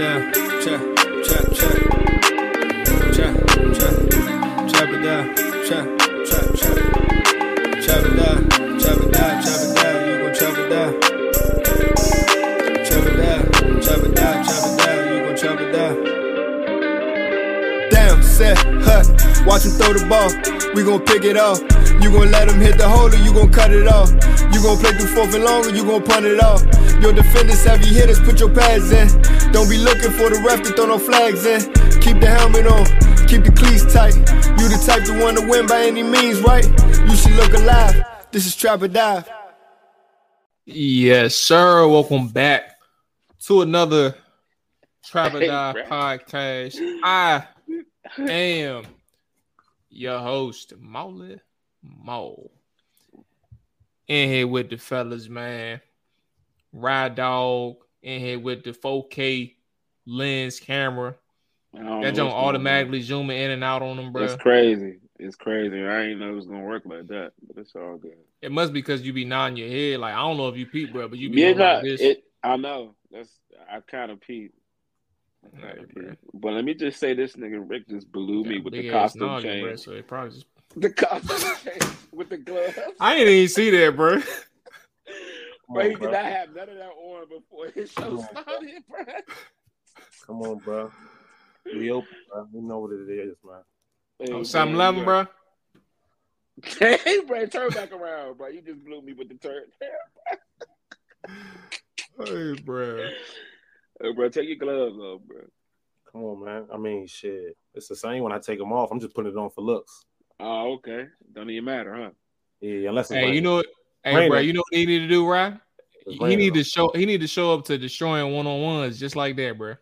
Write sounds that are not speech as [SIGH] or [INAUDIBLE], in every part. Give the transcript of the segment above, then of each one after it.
Down. Trap, trap, trap. Trap, trap, trap it down. Trap, trap, trap. Trap it down, trap it down, trap it down. You gon' trap it down. Trap it down, trap it down, trap it down. You gon' trap it down. Damn, set, hut. Watch him throw the ball. We gon' pick it off. You gon' let him hit the hole or you gon' cut it off. You gon' play through fourth and long or you gon' punt it off. Your defenders, heavy hitters, put your pads in. Don't be looking for the ref to throw no flags in. Keep the helmet on, keep the cleats tight. You the type to want to win by any means, right? You should look alive. This is Trap or Dive. Yes, sir. Welcome back to another Trap or Hey, podcast. I am your host, Molly Mo. In here with the fellas, man. Ride Dog. In here with the 4K lens camera. That don't on. automatically zooming in and out on them, bro. It's crazy. It's crazy. I ain't know it was gonna work like that, but it's all good. It must be because you be nodding your head. Like I don't know if you peep, bro, but you be Yeah, like this. it. I know. That's. I kind of peeped. I Yeah, kinda bro. peeped. But let me just say, this nigga Ric just blew me with the costume noggin, bro, change. so it probably just The costume [LAUGHS] change with the gloves. I didn't even see that, bro. But he did not have none of that on before his show Come on, started, bro. Come on, bro. We open, bro. We know what it is, man. Hey, Oh, Sam man, Eleven, bro. [LAUGHS] Hey, bro, turn back around, bro. You just blew me with the turn. [LAUGHS] Hey, bro. Hey, bro, take your gloves off, bro. Come on, man. I mean, shit. It's the same when I take them off. I'm just putting it on for looks. Oh, okay. Don't even matter, huh? Yeah, unless it's Hey, you know what? Hey, Raining. bro, you know what he need to do, right? He raining. need to show. He need to show up to destroying one on ones just like that, bro.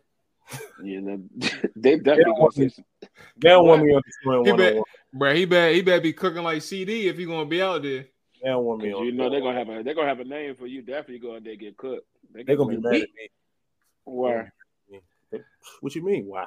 Yeah, know, [LAUGHS] they definitely gonna want say me- They don't want me on the screen He one on one. Bro, he better he better be cooking like CeeDee if he gonna be out there. They don't want me on. You know they're gonna have a they're gonna have a name for you. Definitely go out there get cooked. They're gonna be mad at me. Why? What you mean? Why?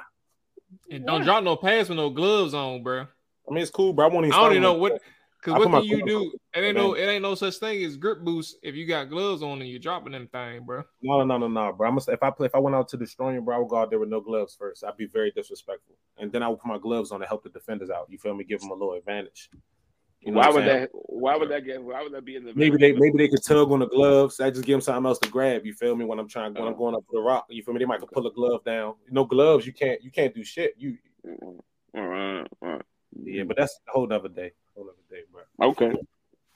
And don't drop no pass with no gloves on, bro. I mean, it's cool, bro. I won't even. I don't even know what. Cause what put my can you do? It ain't no. It ain't no such thing as grip boost if you got gloves on and you're dropping them thing, bro. No, no, no, no, bro. I'm gonna, if I play, if I went out to destroy him, bro, I would go out there with no gloves first. I'd be very disrespectful, and then I would put my gloves on to help the defenders out. You feel me? Give them a little advantage. You know why would that? Why would that get? Why would that be in the? Maybe they maybe they could tug on the gloves. I just give them something else to grab. You feel me? When I'm trying when I'm oh. going up to the rock, you feel me? They might pull a glove down. No gloves, you can't you can't do shit. You mm-hmm. All right, all right. Yeah, but that's a whole other day. Whole nother day, bro. Okay.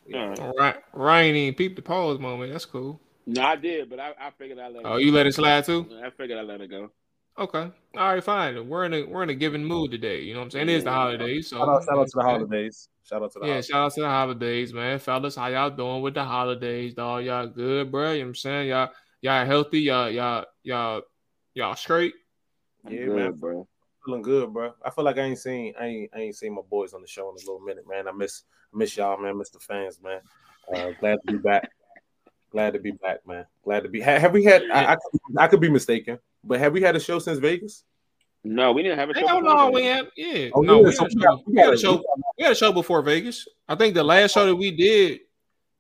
Yeah. All right. All right, Ryan ain't peep the pause moment. That's cool. No, I did, but I, I figured I let. Oh, it you go. let it slide too? I figured I let it go. Okay. All right, fine. We're in a we're in a given mood today. You know what I'm saying? It is the holidays, so Shout out, shout out to the holidays. Shout out to the Yeah, holidays. shout out to the holidays, man. Fellas, how y'all doing with the holidays, dog? Y'all good, bro? You know what I'm saying? Y'all y'all healthy, y'all y'all y'all y'all straight. I'm Yeah, good, man. bro. Feeling good, bro. I feel like I ain't seen I ain't I ain't seen my boys on the show in a little minute, man. I miss miss y'all, man. Miss the fans, man. Uh, glad to be back. Glad to be back, man. Glad to be. ha- Have we had? I, I, could- I could be mistaken, but have we had a show since Vegas? No, we didn't have a show. Hell before no, that. we had yeah. Oh, no, yeah, we, had a we show, we we had a a- show. We had a show before Vegas. I think the last show that we did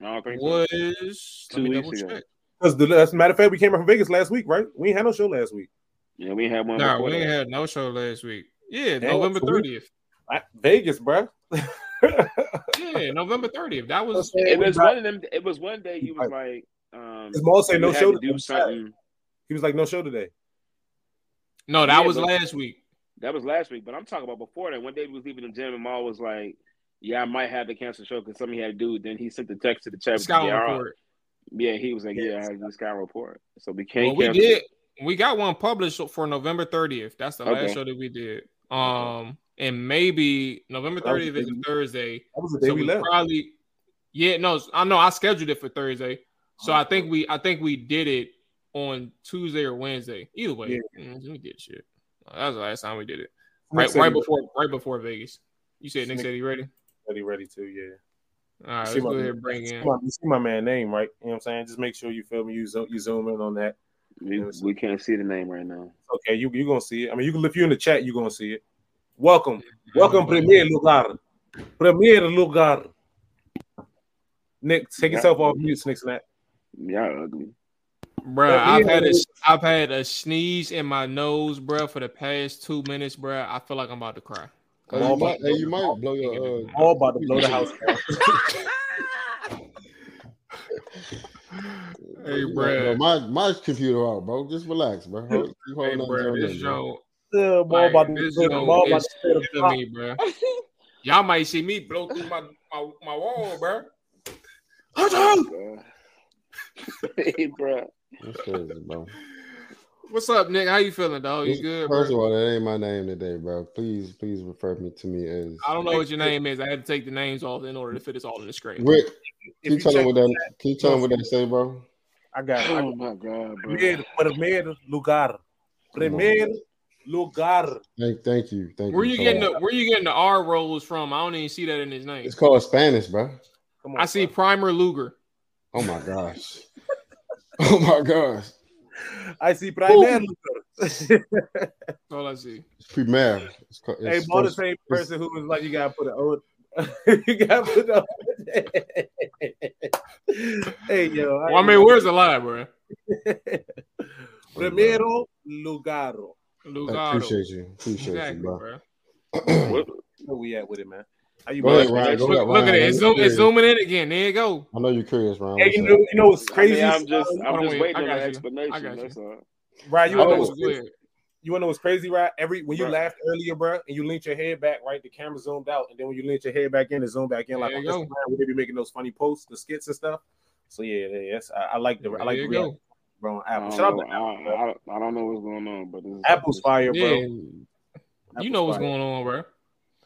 I don't think so. was Two let weeks ago. Because the as a matter of fact, we came back from Vegas last week, right? We ain't had no show last week. Yeah, we had one. No, before we ain't that. had no show last week. Yeah, Damn, November thirtieth. Vegas, bro. Yeah, November thirtieth. That was It was one of them. It was one day He was like, um, His mom say no show to do something. He was like, no show today. no, that Yeah, was last week. That was last week, but I'm talking about before that. One day we was leaving the gym, and Ma was like, "Yeah, I might have to cancel the show because something he had to do." Then he sent the text to the chat. Scout yeah, report. yeah, he was like, "Yeah, I had to do the scout report." So we can't. Well, we did. We got one published for November 30th. That's the last show that we did. Um, and maybe November That was 30th is a Thursday. That was the day So we left. probably, yeah, no, I know I scheduled it for Thursday. So I think we, I think we did it on Tuesday or Wednesday. Either way, mm, we did shit. That was the last time we did it. Right, right before, right before Vegas. You said Nick said he ready. Ready, ready to, yeah. All right, let's see go my- ahead and bring in. You see my man name, right? You know what I'm saying? Just make sure you feel me. You zoom, you zoom in on that. We, we can't see the name right now. Okay, you you gonna see it. I mean, you can if you're in the chat, you are gonna see it. Welcome, welcome, Premier Lugar, Premier Lugar. Nick, take yourself off mute, Snick Snack. Y'all ugly. Bruh, Yeah, I've had a yeah. I've had a sneeze in my nose, bro, for the past two minutes, bro. I feel like I'm about to cry. Hey, you might, hey, you might blow your. Uh, All about to blow the house down. [LAUGHS] [LAUGHS] [LAUGHS] Hey, you might blow my my computer out, bro. Just relax, bro. Hold, keep Hey, holding on to bruh, your this lip, bro. Yeah, ball like, about to this ball joint about is to tear the killing me, bruh. [LAUGHS] Y'all might see me blow through my my, my wall, bruh. Oh, [LAUGHS] hey, bro. That's crazy, bro. What's up, Nick? How you feeling, dog? You good, First bro? of all, that ain't my name today, bro. Please, please refer me to me as I don't know what your name is. I had to take the names off in order to fit us all in the screen. Ric. If Can you you tell check him what that? Can you tell him what that say, bro? I got I Oh my god, bro. Premier, Premier Lugar, Premier Lugar. Thank, thank you, thank Where you. you getting that. the Where you getting the R rolls from? I don't even see that in his name. It's called Spanish, bro. Come on, I see bro. Primer Luger. Oh my gosh. [LAUGHS] oh my gosh. I see Premier Lugar. That's all I see. It's Premier. It's, called, Hey, it's the same person who was like, you gotta put an O. you gotta put the Hey, yo. Well, I mean, where's the lie, bro? Primero Lugaro. I appreciate you. Appreciate Exactly, you, bro. bro. What? Where we at with it, man? How you Go ahead. Ryan. Go Look, ahead, look at it. It's, zoom, it's zooming in again. There you go. I know you're curious, Ryan. Hey, you know, you know what's I crazy? mean, I'm just, I'm just waiting I on got the you. I explanation. got you. That's all. Right, you wanna know what's weird. crazy? You wanna know what's crazy, right? Every when you Right. laughed earlier, bro, and you leaned your head back, right? The camera zoomed out, and then when you leaned your head back in, it zoomed back in, like There on you. Instagram, where they be making those funny posts, the skits and stuff. So yeah, yeah, yes, I, I like the I like the you reaction, go. bro. on I Apple, don't, shout out know, to I, Apple. I, I don't know what's going on, but this, Apple's fire, bro. Yeah. You know what's fire. going on, bro.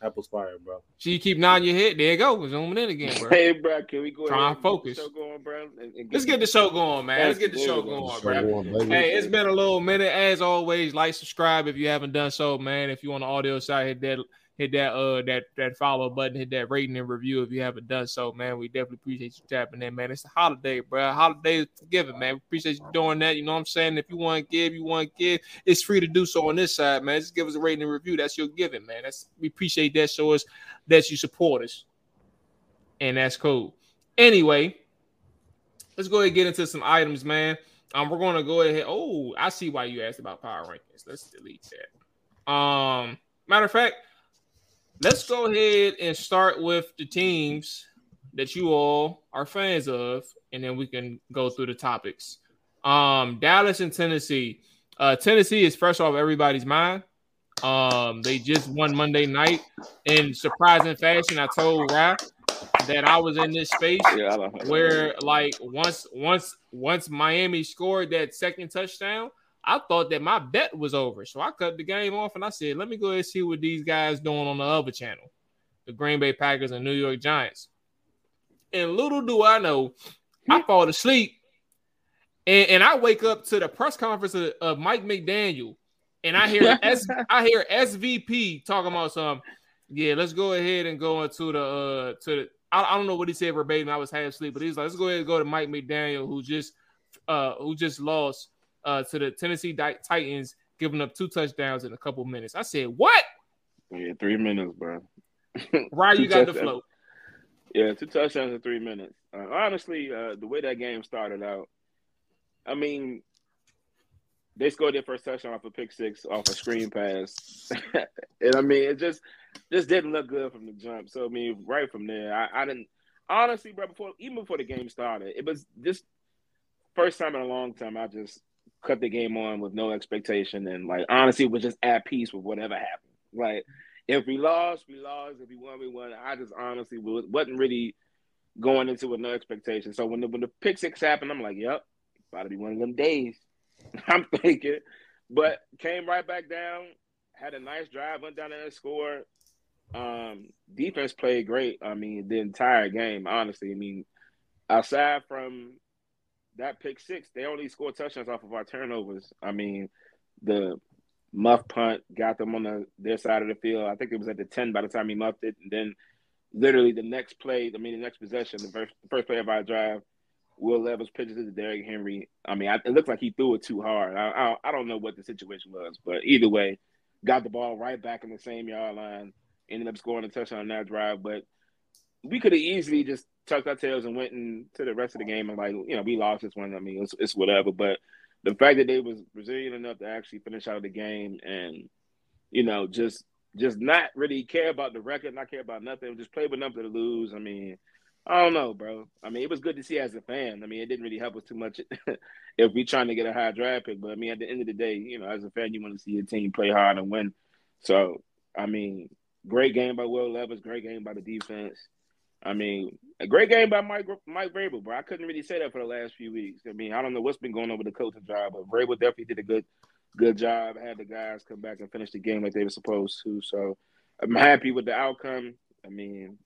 Apple's fire, bro. So you keep nodding your head. There you go. We're zooming in again, bro. Hey, bro, can we go Try ahead and and get focus. the show going, bro? And, and Let's get the show going, man. Let's get the show we go. going, Show bro. going. Hey, it's been a little minute. As always, like, subscribe if you haven't done so, man. If you on the audio side, hit that, hit that, uh, that that follow button, hit that rating and review if you haven't done so, man. We definitely appreciate you tapping in, man. It's the holiday, bro. Holiday is giving, man. We appreciate you doing that. You know what I'm saying? If you want to give, you want to give. It's free to do so on this side, man. Just give us a rating and review. That's your giving, man. That's we appreciate that. Show us that you support us, and that's cool. Anyway, let's go ahead and get into some items, man. Um, we're gonna go ahead. Oh, I see why you asked about power rankings. Let's delete that. Um, matter of fact, let's go ahead and start with the teams that you all are fans of, and then we can go through the topics. Um, Dallas and Tennessee. Uh, Tennessee is fresh off everybody's mind. Um, they just won Monday night in surprising fashion. I told Rap that I was in this space Yeah, where like once once once Miami scored that second touchdown, I thought that my bet was over. So I cut the game off and I said, let me go ahead and see what these guys doing on the other channel, the Green Bay Packers and New York Giants. And little do I know, I fall asleep and, and I wake up to the press conference of, of Mike McDaniel, and I hear [LAUGHS] S, I hear SVP talking about some. Yeah, let's go ahead and go into the uh to the. I, I don't know what he said verbatim. I was half asleep, but he's like, let's go ahead and go to Mike McDaniel, who just uh who just lost uh to the Tennessee Titans, giving up two touchdowns in a couple minutes. I said, what? Yeah, three minutes, bro. [LAUGHS] Ryan, you got the touchdowns. flow. Yeah, two touchdowns in three minutes. Uh, honestly, uh, the way that game started out, I mean, they scored their first touchdown off a pick six, off a screen pass, [LAUGHS] and I mean, it just just didn't look good from the jump. So I mean, right from there, I, I didn't honestly, bro. Before even before the game started, it was just first time in a long time. I just cut the game on with no expectation, and like honestly, was just at peace with whatever happened. Like if we lost, we lost. If we won, we won. I just honestly was, wasn't really going into with no expectation. So when the when the pick six happened, I'm like, yep, about to be one of them days. [LAUGHS] I'm thinking, but came right back down. had a nice drive, went down there and scored. Um, defense played great. I mean, the entire game, honestly. I mean, aside from that pick six, they only scored touchdowns off of our turnovers. I mean, the muff punt got them on the, their side of the field. I think it was at the 10 by the time he muffed it. And then literally the next play, I mean, the next possession, the first, the first play of our drive, Will Levis pitches it to Derrick Henry. I mean, I, it looked like he threw it too hard. I, I, I don't know what the situation was, but either way, got the ball right back in the same yard line, ended up scoring a touchdown on that drive. But we could have easily just tucked our tails and went into the rest of the game and like, you know, we lost this one. I mean, it's, it's whatever. But the fact that they was resilient enough to actually finish out the game and, you know, just just not really care about the record, not care about nothing, just play with nothing to lose. I mean, I don't know, bro. I mean, it was good to see as a fan. I mean, it didn't really help us too much [LAUGHS] if we trying to get a high draft pick. But I mean, at the end of the day, you know, as a fan, you want to see your team play hard and win. So, I mean, great game by Will Levis, great game by the defense. I mean, a great game by Mike Mike Vrabel, bro. I couldn't really say that for the last few weeks. I mean, I don't know what's been going on with the coaching job, but Vrabel definitely did a good good job. Had the guys come back and finish the game like they were supposed to. So I'm happy with the outcome. I mean,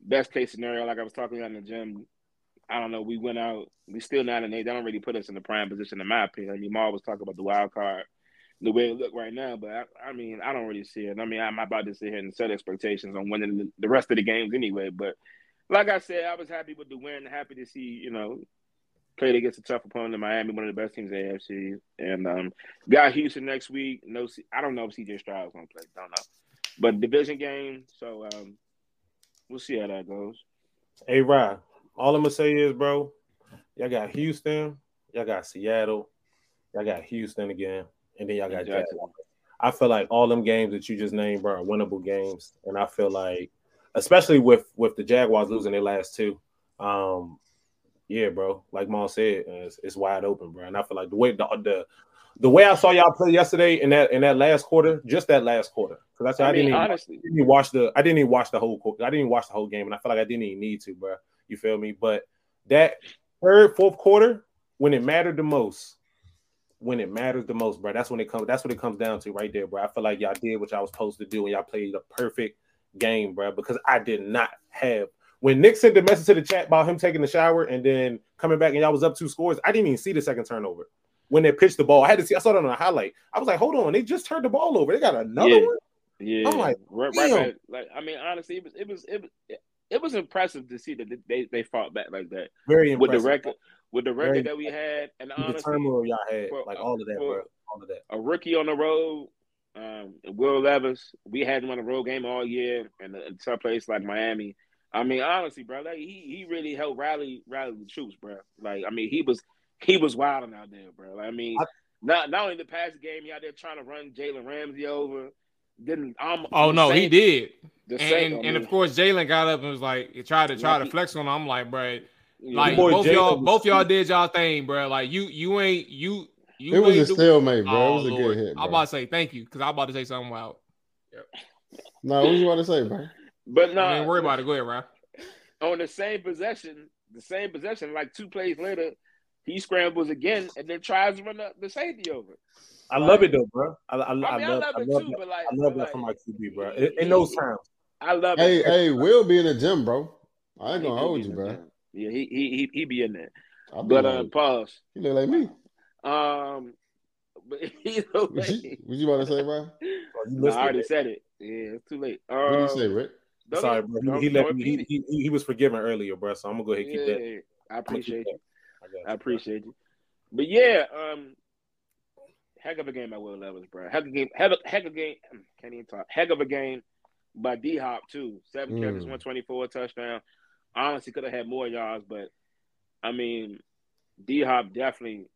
best case scenario, like I was talking about in the gym, I don't know. We went out. We still not in eight. They don't really put us in the prime position, in my opinion. I mean, Mar was talking about the wild card, the way it look right now. But I, I, mean, I don't really see it. I mean, I'm about to sit here and set expectations on winning the, rest of the games anyway. But like I said, I was happy with the win. Happy to see you know played against a tough opponent in Miami, one of the best teams in the AFC, and um, got Houston next week. No, I don't know if CJ Stroud's gonna play. Don't know, but division game. So um, we'll see how that goes. Hey, Rod, all I'm gonna say is, bro, y'all got Houston, y'all got Seattle, y'all got Houston again, and then y'all got exactly. Jacksonville. I feel like all them games that you just named, bro, are winnable games, and I feel like, especially with with the Jaguars losing their last two, um, yeah, bro, like Mom said, it's, it's, wide open, bro, and I feel like the way the, the the way I saw y'all play yesterday in that in that last quarter, just that last quarter, because I, I, I, didn't even, honestly, didn't even watch the I didn't even watch the whole I didn't even watch the whole game, and I feel like I didn't even need to, bro. You feel me? But that third, fourth quarter, when it mattered the most, when it matters the most, bro, that's when it comes. That's what it comes down to, right there, bro. I feel like y'all did what y'all was supposed to do, and y'all played a perfect game, bro. Because I did not have when Nick sent the message to the chat about him taking the shower and then coming back, and y'all was up two scores. I didn't even see the second turnover when they pitched the ball. I had to see. I saw that on a highlight. I was like, hold on, they just turned the ball over. They got another yeah. one. Yeah, I'm like, right, right, like I mean, honestly, it was it was it was it was impressive to see that they they fought back like that. Very impressive. with the record with the record Very that we had, and honestly, the turmoil y'all had, for, like all of that, bro, all of that. A rookie on the road, um, Will Levis. We had him on a road game all year, and in some place like Miami. I mean, honestly, bro, like he he really helped rally rally the troops, bro. Like I mean, he was he was wilding out there, bro. Like, I mean, I, not not only the past game, he out there trying to run Jalen Ramsey over. Didn't I'm oh no, same, he did. And, same, and, and, of course, Jalen got up and was like, he tried to try to flex on him. I'm like, bro, like both Jalen y'all, both y'all did y'all thing, bro. Like you, you ain't you. You it was a stalemate, bro. Oh, it was a Lord. good hit. Bro. I'm about to say thank you because I'm about to say something wild. Yep. No, what you want to say, bro? But no, I worry about it. Go ahead, bro. On the same possession, the same possession, like two plays later, he scrambles again and then tries to run the, the safety over. I like, love it though, bro. I, I, I, mean, I love, I love, it too, that, but like, I love that like, from my QB, bro. In, in those times, I love hey, it. Hey, hey, we'll be in the gym, bro. I ain't gonna hold you, bro. Yeah, he he he, he be in there. Be but like, uh, pause. He look like me. Um, [LAUGHS] but you know, what, you, what you want to say, bro? Oh, no, I already said it. Yeah, it's too late. Um, what did you say, Ric? Sorry, bro. He, he, let me, he, he, he was forgiven earlier, bro. So I'm gonna go ahead and keep yeah, that. I appreciate you. I, I appreciate you. But yeah, um, heck of a game by Will Levis, bro. Heck of a game. Heck of, heck of a game. Can't even talk. Heck of a game by D Hop too. Seven mm. catches, one twenty four touchdown. Honestly, could have had more yards, but I mean, D Hop definitely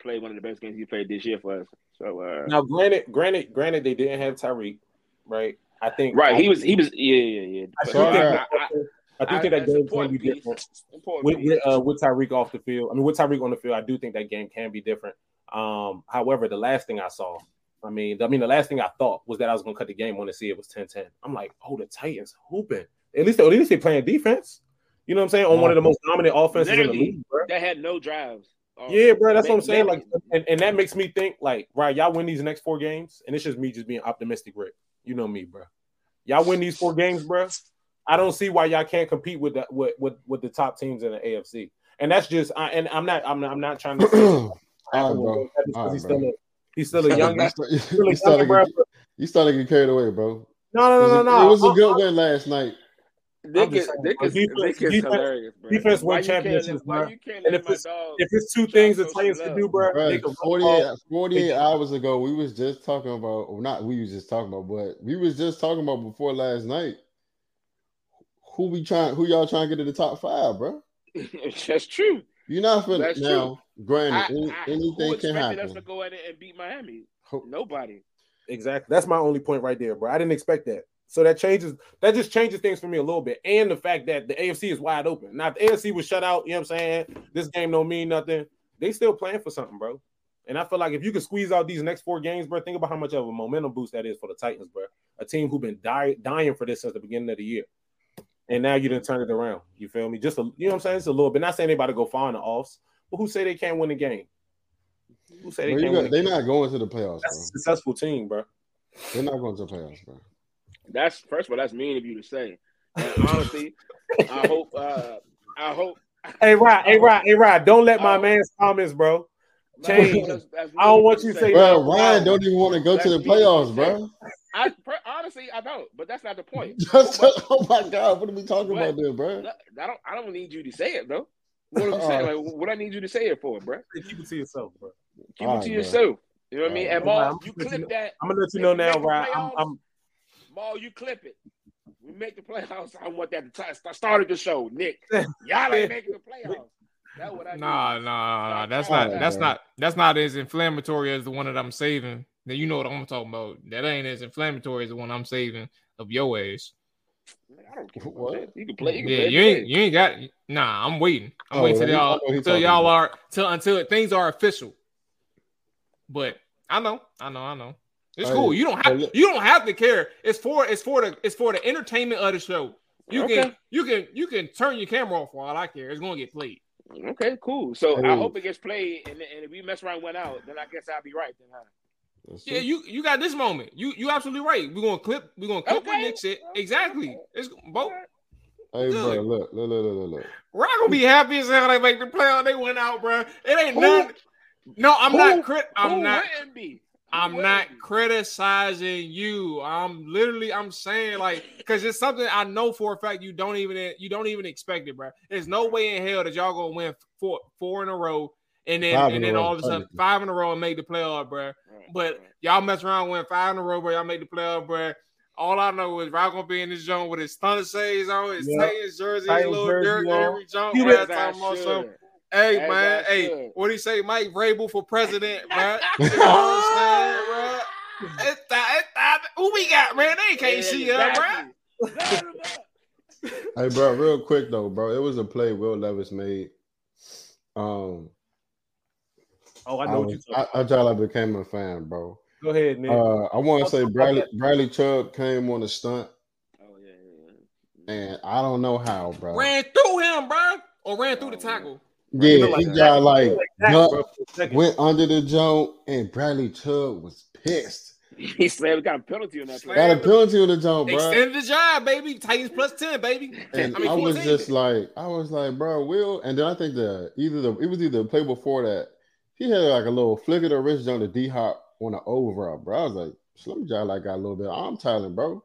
played one of the best games he played this year for us. So uh, now, granted, granted, granted, they didn't have Tyreek, right? I think right. I, he was he was yeah yeah yeah. I, so, I, I do think that game can be different with with, uh, with Tyreek off the field. I mean, with Tyreek on the field, I do think that game can be different. Um, however, the last thing I saw, I mean, I mean, the last thing I thought was that I was going to cut the game on to see it was 10-10. I'm like, oh, the Titans hooping. At least, at least they playing defense. You know what I'm saying? On one of the most dominant offenses Literally, in the league, bro. They had no drives. Oh, Yeah, bro, that's what I'm saying. maybe- Like, and, and that makes me think, like, right, y'all win these next four games, and it's just me just being optimistic, Ric. You know me, bro. Y'all win these four games, bro. I don't see why y'all can't compete with the with with, with the top teams in the AFC. And that's just, I, and I'm not, I'm not, I'm not trying to. say [CLEARS THROAT] All right, bro. because he's bro. still a, he's still a [LAUGHS] young, you, he's start- still a you started young, bro. you started to get carried away, bro. No, no, no, no, no. it was a good win last night. Nick is saying, Nick is defense- Nick is defense- hilarious, bro. defense win Why you can't championships, bro. And if it's if it's two things the Titans can do, bro, Bro, they can run the 48, 48 hours ago, we was just talking about, well, not we was just talking about, but we was just talking about before last night. Who we trying? Who y'all trying to get to the top five, bro? [LAUGHS] That's true. You're not finna That's now. Granted, I, any- I, who anything can expected us happen. to go in and beat Miami? Ho- Nobody. Exactly. That's my only point right there, bro. I didn't expect that. So that changes that just changes things for me a little bit. And the fact that the AFC is wide open. Now if the AFC was shut out, you know what I'm saying? This game don't mean nothing. They still playing for something, bro. And I feel like if you could squeeze out these next four games, bro, think about how much of a momentum boost that is for the Titans, bro. A team who've been die, dying for this since the beginning of the year. And now you didn't turn it around. You feel me? Just a you know what I'm saying? It's a little bit. Not saying anybody go far in the offs, but who say they can't win the game? Who say they Bro, you can't got- win? A they're game? not going to the playoffs, That's a successful team, bro. They're not going to the playoffs, bro. That's first of all, that's mean of you to say. And honestly, I hope. uh I hope. Hey Rod, hey Rod, hey Rod, don't let my Oh. man's comments, bro. Change. that's- that's I don't want you to say. say- Bro, no, Ryan don't even want to go to the playoffs, bro. I per- honestly, I don't. But that's not the point. [LAUGHS] Just, [LAUGHS] oh my God, what are we talking What? about there, bro? I don't. I don't need you to say it though. What am I [LAUGHS] saying? Like, what I need you to say it for, bro? Keep it to yourself, bro. Keep All it right, to bro. yourself. You know what I mean? All And right. Mual, I'm you gonna you clip that. I'm gonna let you know now, make the Rod. I'm, I'm Mual, you clip it. We make the playoffs. I want that to t- started the show, Nick. [LAUGHS] Y'all ain't making the playoffs. That's what I Nah, need. nah, nah. That's not. That's not. That's not as inflammatory as the one that I'm saving. Then you know what I'm talking about. That ain't as inflammatory as the one I'm saving of your ass. I don't care about What? You can play. You can Yeah, play you today. ain't. You ain't got. Nah, I'm waiting. I'm Oh, waiting till y'all. know he Till y'all about. are. Till until things are official. But I know. I know. I know. It's Hey, cool. You don't have. look- You don't have to care. It's for. It's for the. It's for the entertainment of the show. You can. You can. You can turn your camera off for all I care. It's gonna get played. Okay, cool. So I hope it gets played, and, and if we mess around and went out, then I guess I'll be right. Then, huh? That's Yeah, it. you you got this moment. You you absolutely right. We're gonna clip. We're gonna clip what Okay. Nick said. Exactly. It's both. Hey, bro, Good. look, look, look, look, look, look. We're not gonna be happy as hell they make the playoff. They went out, bro. It ain't Who- none. No, I'm who- not. Crit- I'm not. wouldn't be? Who I'm wouldn't criticizing you. I'm literally. I'm saying like because it's something I know for a fact you don't even you don't even expect it, bro. There's no way in hell that y'all gonna win four four in a row and then Five and a then row, all of a sudden five in a row and make the playoff, bro. Right, But y'all mess around win five in a row, bro. Y'all make the playoff, bro. All I know is Rock gonna be in this zone with his thunder shades on, his Yep. Titans jersey, his little jersey Derrick on. Henry jump. You bro. As I Talking about some- should. Hey man, hey, should. what do you say, Mike Vrabel for president, [LAUGHS] bro? [LAUGHS] You know what I'm saying, bro? It's that, it's that, who we got, man? They can't Yeah, see us, bro. exactly. Line 'em up. Hey, bro, real quick though, bro. It was a play Will Levis made. Um, oh, I I, know what you're talking I, I thought I became a fan, bro. Go ahead, man. Uh, I want to say Bradley that. Bradley Chubb came on a stunt, Oh yeah, yeah, yeah. and I don't know how, bro. Ran through him, bro, or ran through the tackle. Yeah, look he like got like that, bro, for a second. went under the jump, and Bradley Chubb was pissed. He said we got a penalty on that play. Got a penalty on the jump, bro. Extended the job, baby. Titans plus ten, baby. And I mean, I was 14. just like, I was like, bro, Will. And then I think the either the it was either the play before that he had like a little flick of the wrist on the D hop on the overall, bro. I was like, let Slim Jolly like got a little bit. I'm talent, bro.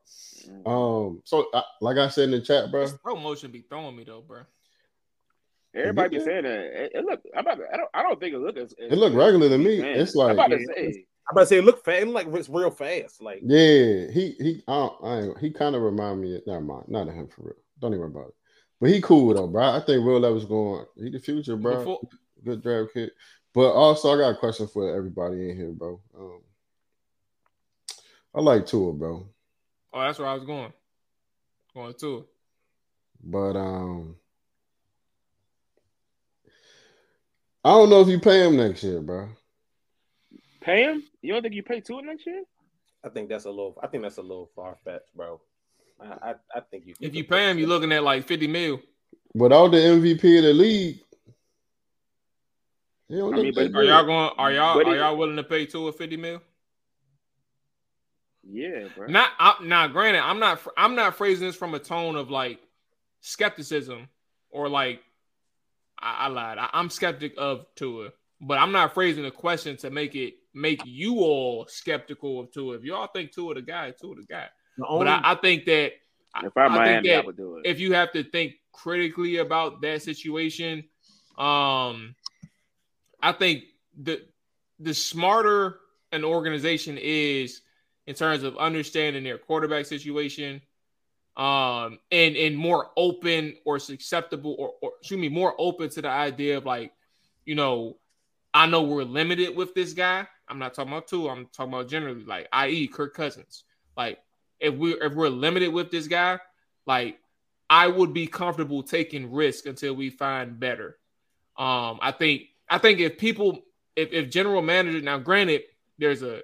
Um, so I, like I said in the chat, bro. This promotion be throwing me though, bro. Everybody be saying that. It, it look. I'm about to, I don't. I don't think it look as. It looked regular to me. Man, It's I'm like, about to yeah, say. I'm about to say, it look fast. It look like it's real fast. Like, yeah, he he I don't, I ain't, he kind of remind me. Never mind, not of him for real. Don't even worry about it. But he cool though, bro. I think Will Levis going. He the future, bro. Before, Good draft kid. But also, I got a question for everybody in here, bro. Um, I like Tua, bro. oh, that's where I was going. Going to it. But um, I don't know if you pay him next year, bro. Pay him? You don't think you pay Tua next year? I think that's a little. I think that's a little far fetched, bro. I, I, I think you. If you pay him, you're looking at like 50 mil. Without the MVP of the league, He I mean, but- Are y'all going? Are y'all are y'all willing to pay Tua or fifty mil? Yeah, bro. Not I, now. Granted, I'm not. I'm not phrasing this from a tone of like skepticism or like I, I lied. I, I'm skeptic of Tua, but I'm not phrasing the question to make it make you all skeptical of Tua. If y'all think Tua the guy, Tua the guy. The But I, I think that if I'm I think Miami, I that would do it. if you have to think critically about that situation, um, I think the the smarter an organization is in terms of understanding their quarterback situation, um, and and more open or susceptible or, or excuse me, more open to the idea of like, you know, I know we're limited with this guy. I'm not talking about two. I'm talking about generally, like, i.e., Kirk Cousins. Like, if we if we're limited with this guy, like I would be comfortable taking risk until we find better. Um, I think I think if people if, if general manager now granted there's a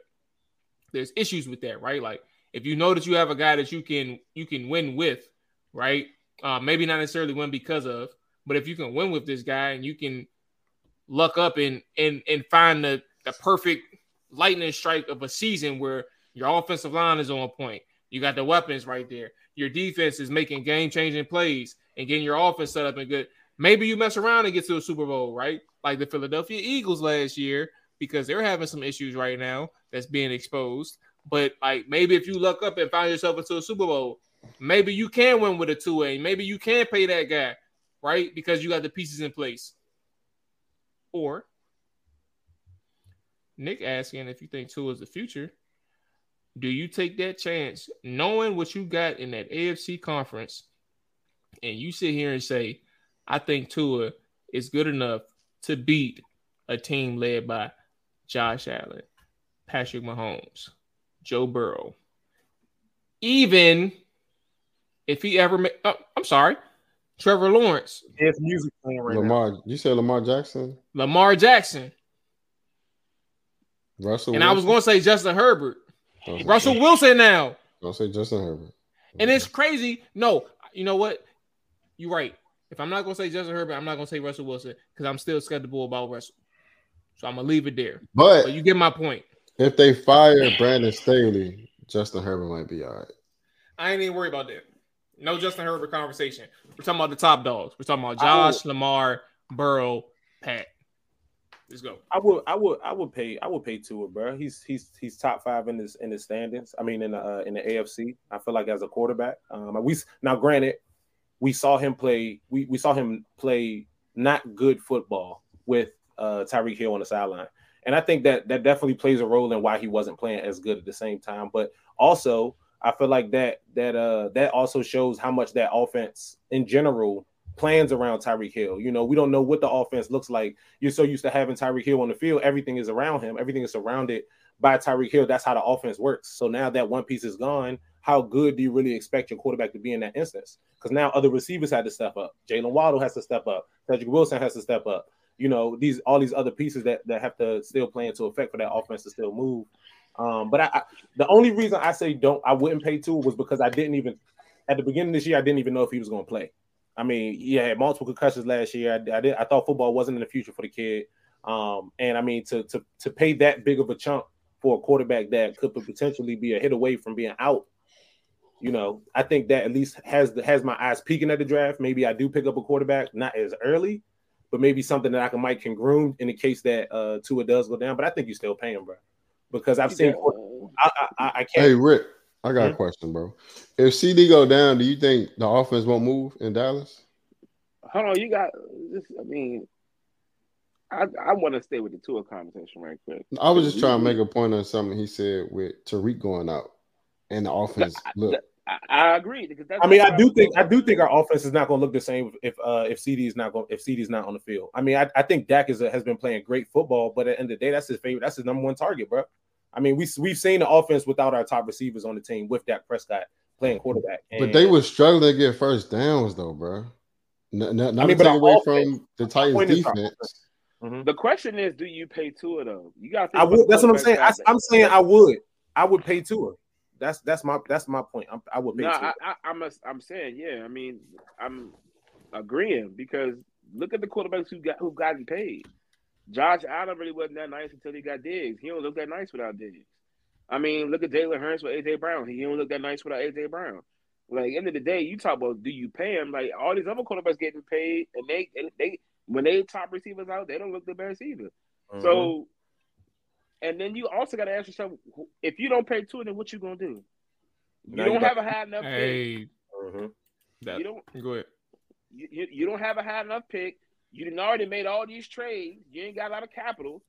there's issues with that, right? Like if you know that you have a guy that you can you can win with, right? Uh, maybe not necessarily win because of, but if you can win with this guy and you can luck up and and and find the the perfect lightning strike of a season where your offensive line is on point, you got the weapons right there. Your defense is making game changing plays and getting your offense set up and good. Maybe you mess around and get to a Super Bowl, right? Like the Philadelphia Eagles last year, because they're having some issues right now that's being exposed. But like maybe if you look up and find yourself into a Super Bowl, maybe you can win with a two A. Maybe you can pay that guy, right? Because you got the pieces in place. Or Nick asking if you think Tua is the future. Do you take that chance knowing what you got in that AFC conference and you sit here and say, I think Tua is good enough to beat a team led by Josh Allen, Patrick Mahomes, Joe Burrow, even if he ever made, oh, I'm sorry, Trevor Lawrence, his music playing right now. Lamar, you said Lamar Jackson, Lamar Jackson, Russell, and I was going to say Justin Herbert, Don't Russell Wilson now. Don't say Justin Herbert. And it's crazy. No, you know what? You're right. If I'm not gonna say Justin Herbert, I'm not gonna say Russell Wilson because I'm still skeptical about Russell. So I'm gonna leave it there. But But you get my point. If they fire Brandon Staley, Justin Herbert might be all right. I ain't even worried about that. No Justin Herbert conversation. We're talking about the top dogs. We're talking about I Josh, Lamar, Burrow, Pat. Let's go. I would, I would, I would pay, I would pay Tua, bro. He's he's he's top five in his in his standings. I mean, in the uh, in the AFC. I feel like as a quarterback, um, we now granted, we saw him play. We we saw him play not good football with uh, Tyreek Hill on the sideline, and I think that that definitely plays a role in why he wasn't playing as good at the same time. But also, I feel like that that uh that also shows how much that offense in general plans around Tyreek Hill. You know, we don't know what the offense looks like. You're so used to having Tyreek Hill on the field, everything is around him, everything is surrounded by Tyreek Hill. That's how the offense works. So now that one piece is gone, how good do you really expect your quarterback to be in that instance? Because now other receivers had to step up. Jaylen Waddle has to step up. Cedrick Wilson has to step up. You know, these all these other pieces that, that have to still play into effect for that offense to still move. Um, but I, I the only reason I say don't I wouldn't pay Tua was because I didn't even at the beginning of this year I didn't even know if he was going to play. I mean, he had multiple concussions last year. I, I did. I thought football wasn't in the future for the kid. Um, and I mean, to to to pay that big of a chunk for a quarterback that could potentially be a hit away from being out, you know, I think that at least has the has my eyes peeking at the draft. Maybe I do pick up a quarterback, not as early, but maybe something that I can might can groom in the case that uh Tua does go down. But I think you still pay him, bro, because I've seen. I, I, I I can't. Hey Ric, I got Hmm? a question, bro. If CeeDee go down, do you think the offense won't move in Dallas? Hold on, you got this. I mean, I I want to stay with the Tua conversation right quick. I was just trying to make a point on something he said with Tyreek going out and the offense. Look, I, I agree because that's I mean, I do think I do think our offense is not going to look the same if uh if CeeDee is not going if CeeDee is not on the field. I mean, I, I think Dak is a, has been playing great football, but at the end of the day, that's his favorite. That's his number one target, bro. I mean, we we've seen the offense without our top receivers on the team with Dak Prescott playing quarterback. but they were struggling to get first downs though, bro. N- n- not I mean, to but take away offense- from the Titans point is our defense. Mhm. The question is, do you pay Tua though? You got. I would. That's what I'm saying. I, am saying I would. I would pay Tua. That's that's my that's my point. I'm, I would pay No. I, I, I'm a, I'm saying yeah. I mean, I'm agreeing because look at the quarterbacks who got who gotten paid. Josh Allen really wasn't that nice until he got Diggs. He don't look that nice without Diggs. I mean, look at Jalen Hurts with AJ Brown. He don't look that nice without AJ Brown. Like end of the day, you talk about do you pay him? Like all these other quarterbacks getting paid, and they and they when they top receivers out, they don't look the best either. Mhm. So, and then you also got to ask yourself, if you don't pay Tua, then what you gonna do? You Now don't you have got- a high enough pick. Hey, Mhm. that, You don't go ahead. you, you, you don't have a high enough pick. You done already made all these trades. You ain't got a lot of capital.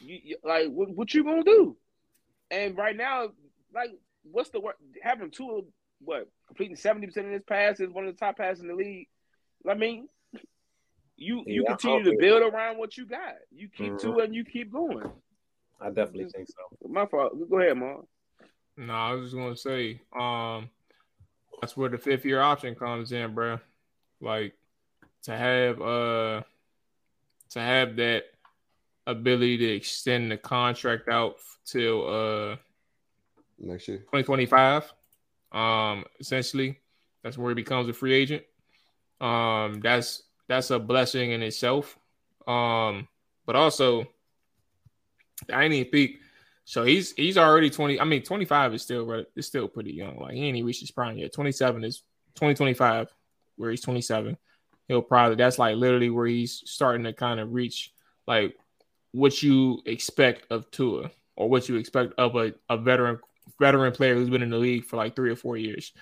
You, you like what, what you gonna do? And right now, like, what's the work? Having Tua, what completing seventy percent of his passes, one of the top passes in the league. I mean, you you Yeah, continue to build around what you got. You keep Mhm. Tua and you keep going. I definitely think so. My fault. Go ahead, Mark. No, I was just gonna say, um, that's where the fifth year option comes in, bro. Like to have uh to have that ability to extend the contract out till uh Next year. 2025. Um, essentially, that's where he becomes a free agent. Um, that's that's a blessing in itself. Um, but also, I ain't even peak. So he's he's already 20. I mean, 25 is still is still pretty young. Like he ain't even reached his prime yet. 27 is 2025, where he's 27. He'll probably that's like literally where he's starting to kind of reach like what you expect of Tua or what you expect of a, a veteran veteran player who's been in the league for like three or four years.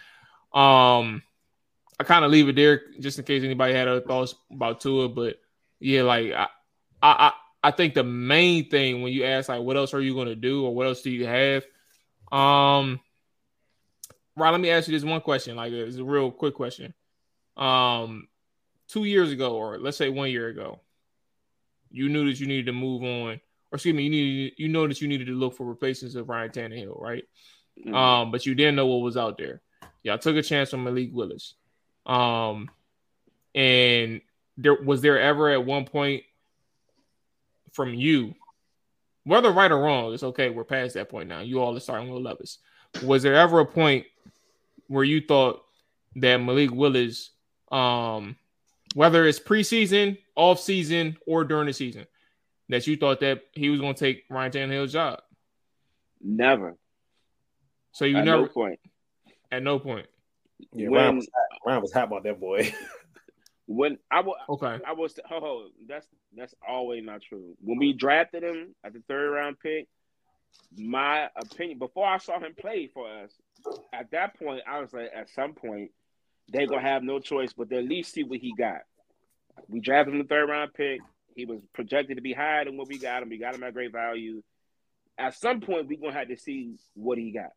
Um, I kind of leave it there just in case anybody had other thoughts about Tua, but yeah, like I, I, I think the main thing when you ask like what else are you going to do or what else do you have, um, Ron, let me ask you this one question. Like it's a real quick question. Um, two years ago, or let's say one year ago, you knew that you needed to move on, or excuse me, you needed you know that you needed to look for replacements of Ryan Tannehill, right? Mm. Um, but you didn't know what was out there. Y'all took a chance on Malik Willis. Um, and there was there ever at one point from you, whether right or wrong, it's okay. We're past that point now. You all are starting with Levis. Was there ever a point where you thought that Malik Willis, um, whether it's preseason, off season, or during the season, that you thought that he was going to take Ryan Tannehill's job? Never. So you At never no point. at no point. Yeah, When- Ryan was. Ryan was hot about that boy. [LAUGHS] When I was, Okay. I was. Oh, that's that's always not true. When we drafted him at the third round pick, my opinion before I saw him play for us, at that point I was like, at some point they're gonna have no choice but to at least see what he got. We drafted him the third round pick. He was projected to be higher than what we got him. We got him at great value. At some point, we're gonna have to see what he got.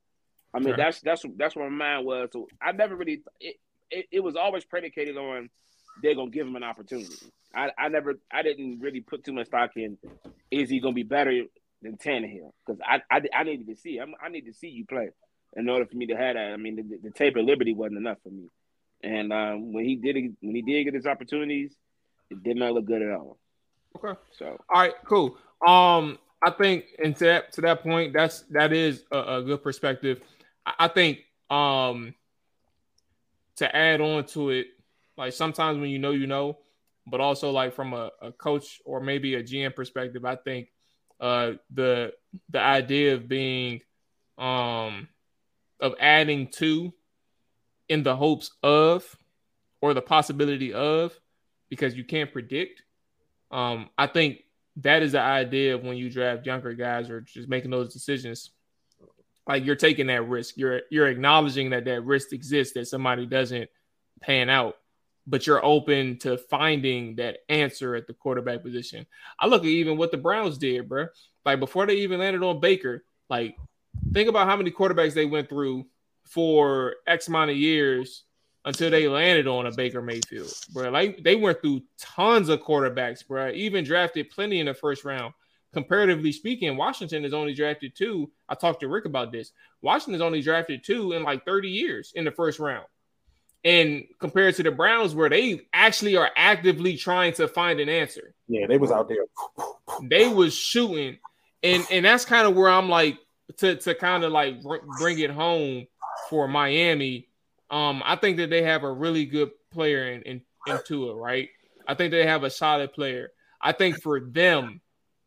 I mean, Okay. that's that's that's where my mind was. So I never really it, it, it was always predicated on they're gonna give him an opportunity. I, I never I didn't really put too much stock in is he gonna be better than Tannehill because I, I I needed to see I'm, I need to see you play in order for me to have that. I mean the, the tape of Liberty wasn't enough for me, and um, when he did when he did get his opportunities, it did not look good at all. Okay. So All right, cool. Um, I think and to that to that point, that's that is a, a good perspective. I, I think um to add on to it, like sometimes when you know you know, but also like from a, a coach or maybe a GM perspective, I think uh the the idea of being um of adding to in the hopes of or the possibility of because you can't predict um, I think that is the idea of when you draft younger guys or just making those decisions. Like you're taking that risk. You're you're acknowledging that that risk exists that somebody doesn't pan out, but you're open to finding that answer at the quarterback position. I look at even what the Browns did, bro. Like before they even landed on Baker, like think about how many quarterbacks they went through for X amount of years until they landed on a Baker Mayfield, bro. Like they went through tons of quarterbacks, bro. Even drafted plenty in the first round. Comparatively speaking, Washington has only drafted two. I talked to Ric about this. Washington has only drafted two in like 30 years in the first round. And compared to the Browns, where they actually are actively trying to find an answer, yeah, they was out there. they was shooting, and and that's kind of where I'm like to to kind of like br- bring it home for Miami. Um, I think that they have a really good player in, in, in Tua, right? I think they have a solid player. I think for them,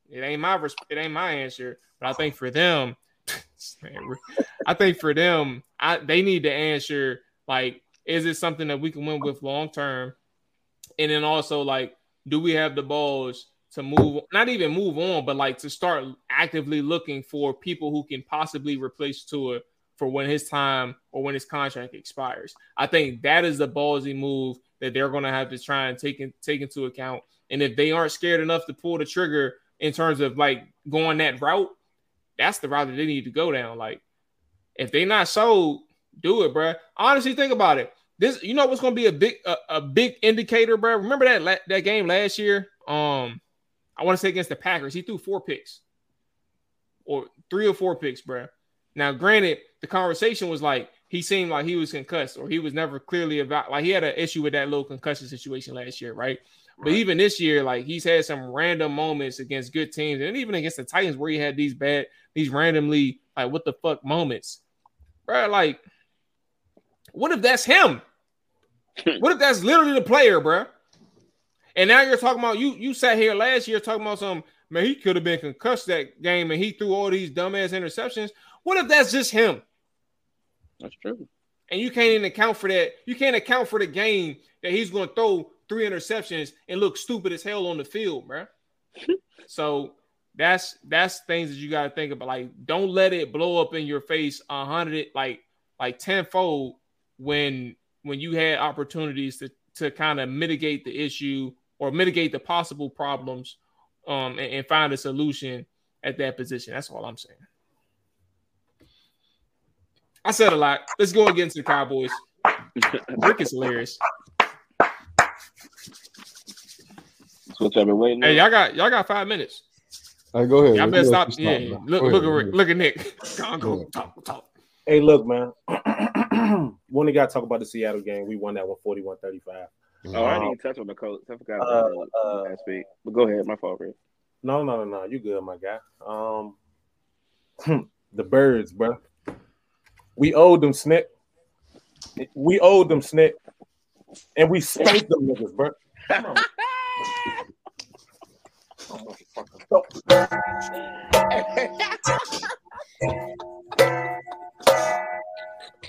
It ain't my it ain't my answer. But I think for them, [LAUGHS] I think for them, I they need to answer like, is it something that we can win with long term? And then also like, do we have the balls to move not even move on, but like to start actively looking for people who can possibly replace Tua for when his time or when his contract expires. I think that is the ballsy move that they're going to have to try and take in, take into account. And if they aren't scared enough to pull the trigger in terms of like going that route, that's the route that they need to go down. Like if they're not sold, do it, bro. Honestly, think about it. This, you know, what's going to be a big a, a, big indicator, bro. Remember that that game last year? Um, I want to say against the Packers, he threw four picks, or three or four picks, bro. Now, granted, the conversation was like he seemed like he was concussed, or he was never clearly about like he had an issue with that little concussion situation last year, right? But even this year, like he's had some random moments against good teams, and even against the Titans, where he had these bad, these randomly like what the fuck moments, bro. Like, what if that's him? [LAUGHS] what if that's literally the player, bro? And now you're talking about you. You sat here last year talking about some man. He could have been concussed that game, and he threw all these dumbass interceptions. What if that's just him? That's true. And you can't even account for that. You can't account for the game that he's going to throw three interceptions and look stupid as hell on the field, bro. [LAUGHS] so that's that's things that you got to think about. Like, don't let it blow up in your face a hundred, like like tenfold when when you had opportunities to to kind of mitigate the issue or mitigate the possible problems um and, and find a solution at that position. That's all I'm saying. I said a lot. Let's go against the Cowboys. [LAUGHS] Ric is hilarious. That's what I've been waiting. Hey, y'all got y'all got five minutes. All right, go ahead. Y'all Let's better stop. you Yeah, look, Go look ahead, at Ric. Look at Nick. Go on, Go go talk, talk. Hey, look, man. [CLEARS THROAT] [CLEARS THROAT] we only got to talk about the Seattle game. We won that one 41 35. Oh, I didn't touch on the coach. I forgot Uh, about that uh, last week. But go ahead, my fault, Ric. No, no, no, no. You good, my guy. Um, [CLEARS THROAT] the birds, bro. We owed them snip. We owed them snip, and we spanked them niggas, bro. [LAUGHS] Come on. [LAUGHS] Come on, motherfucker. [LAUGHS]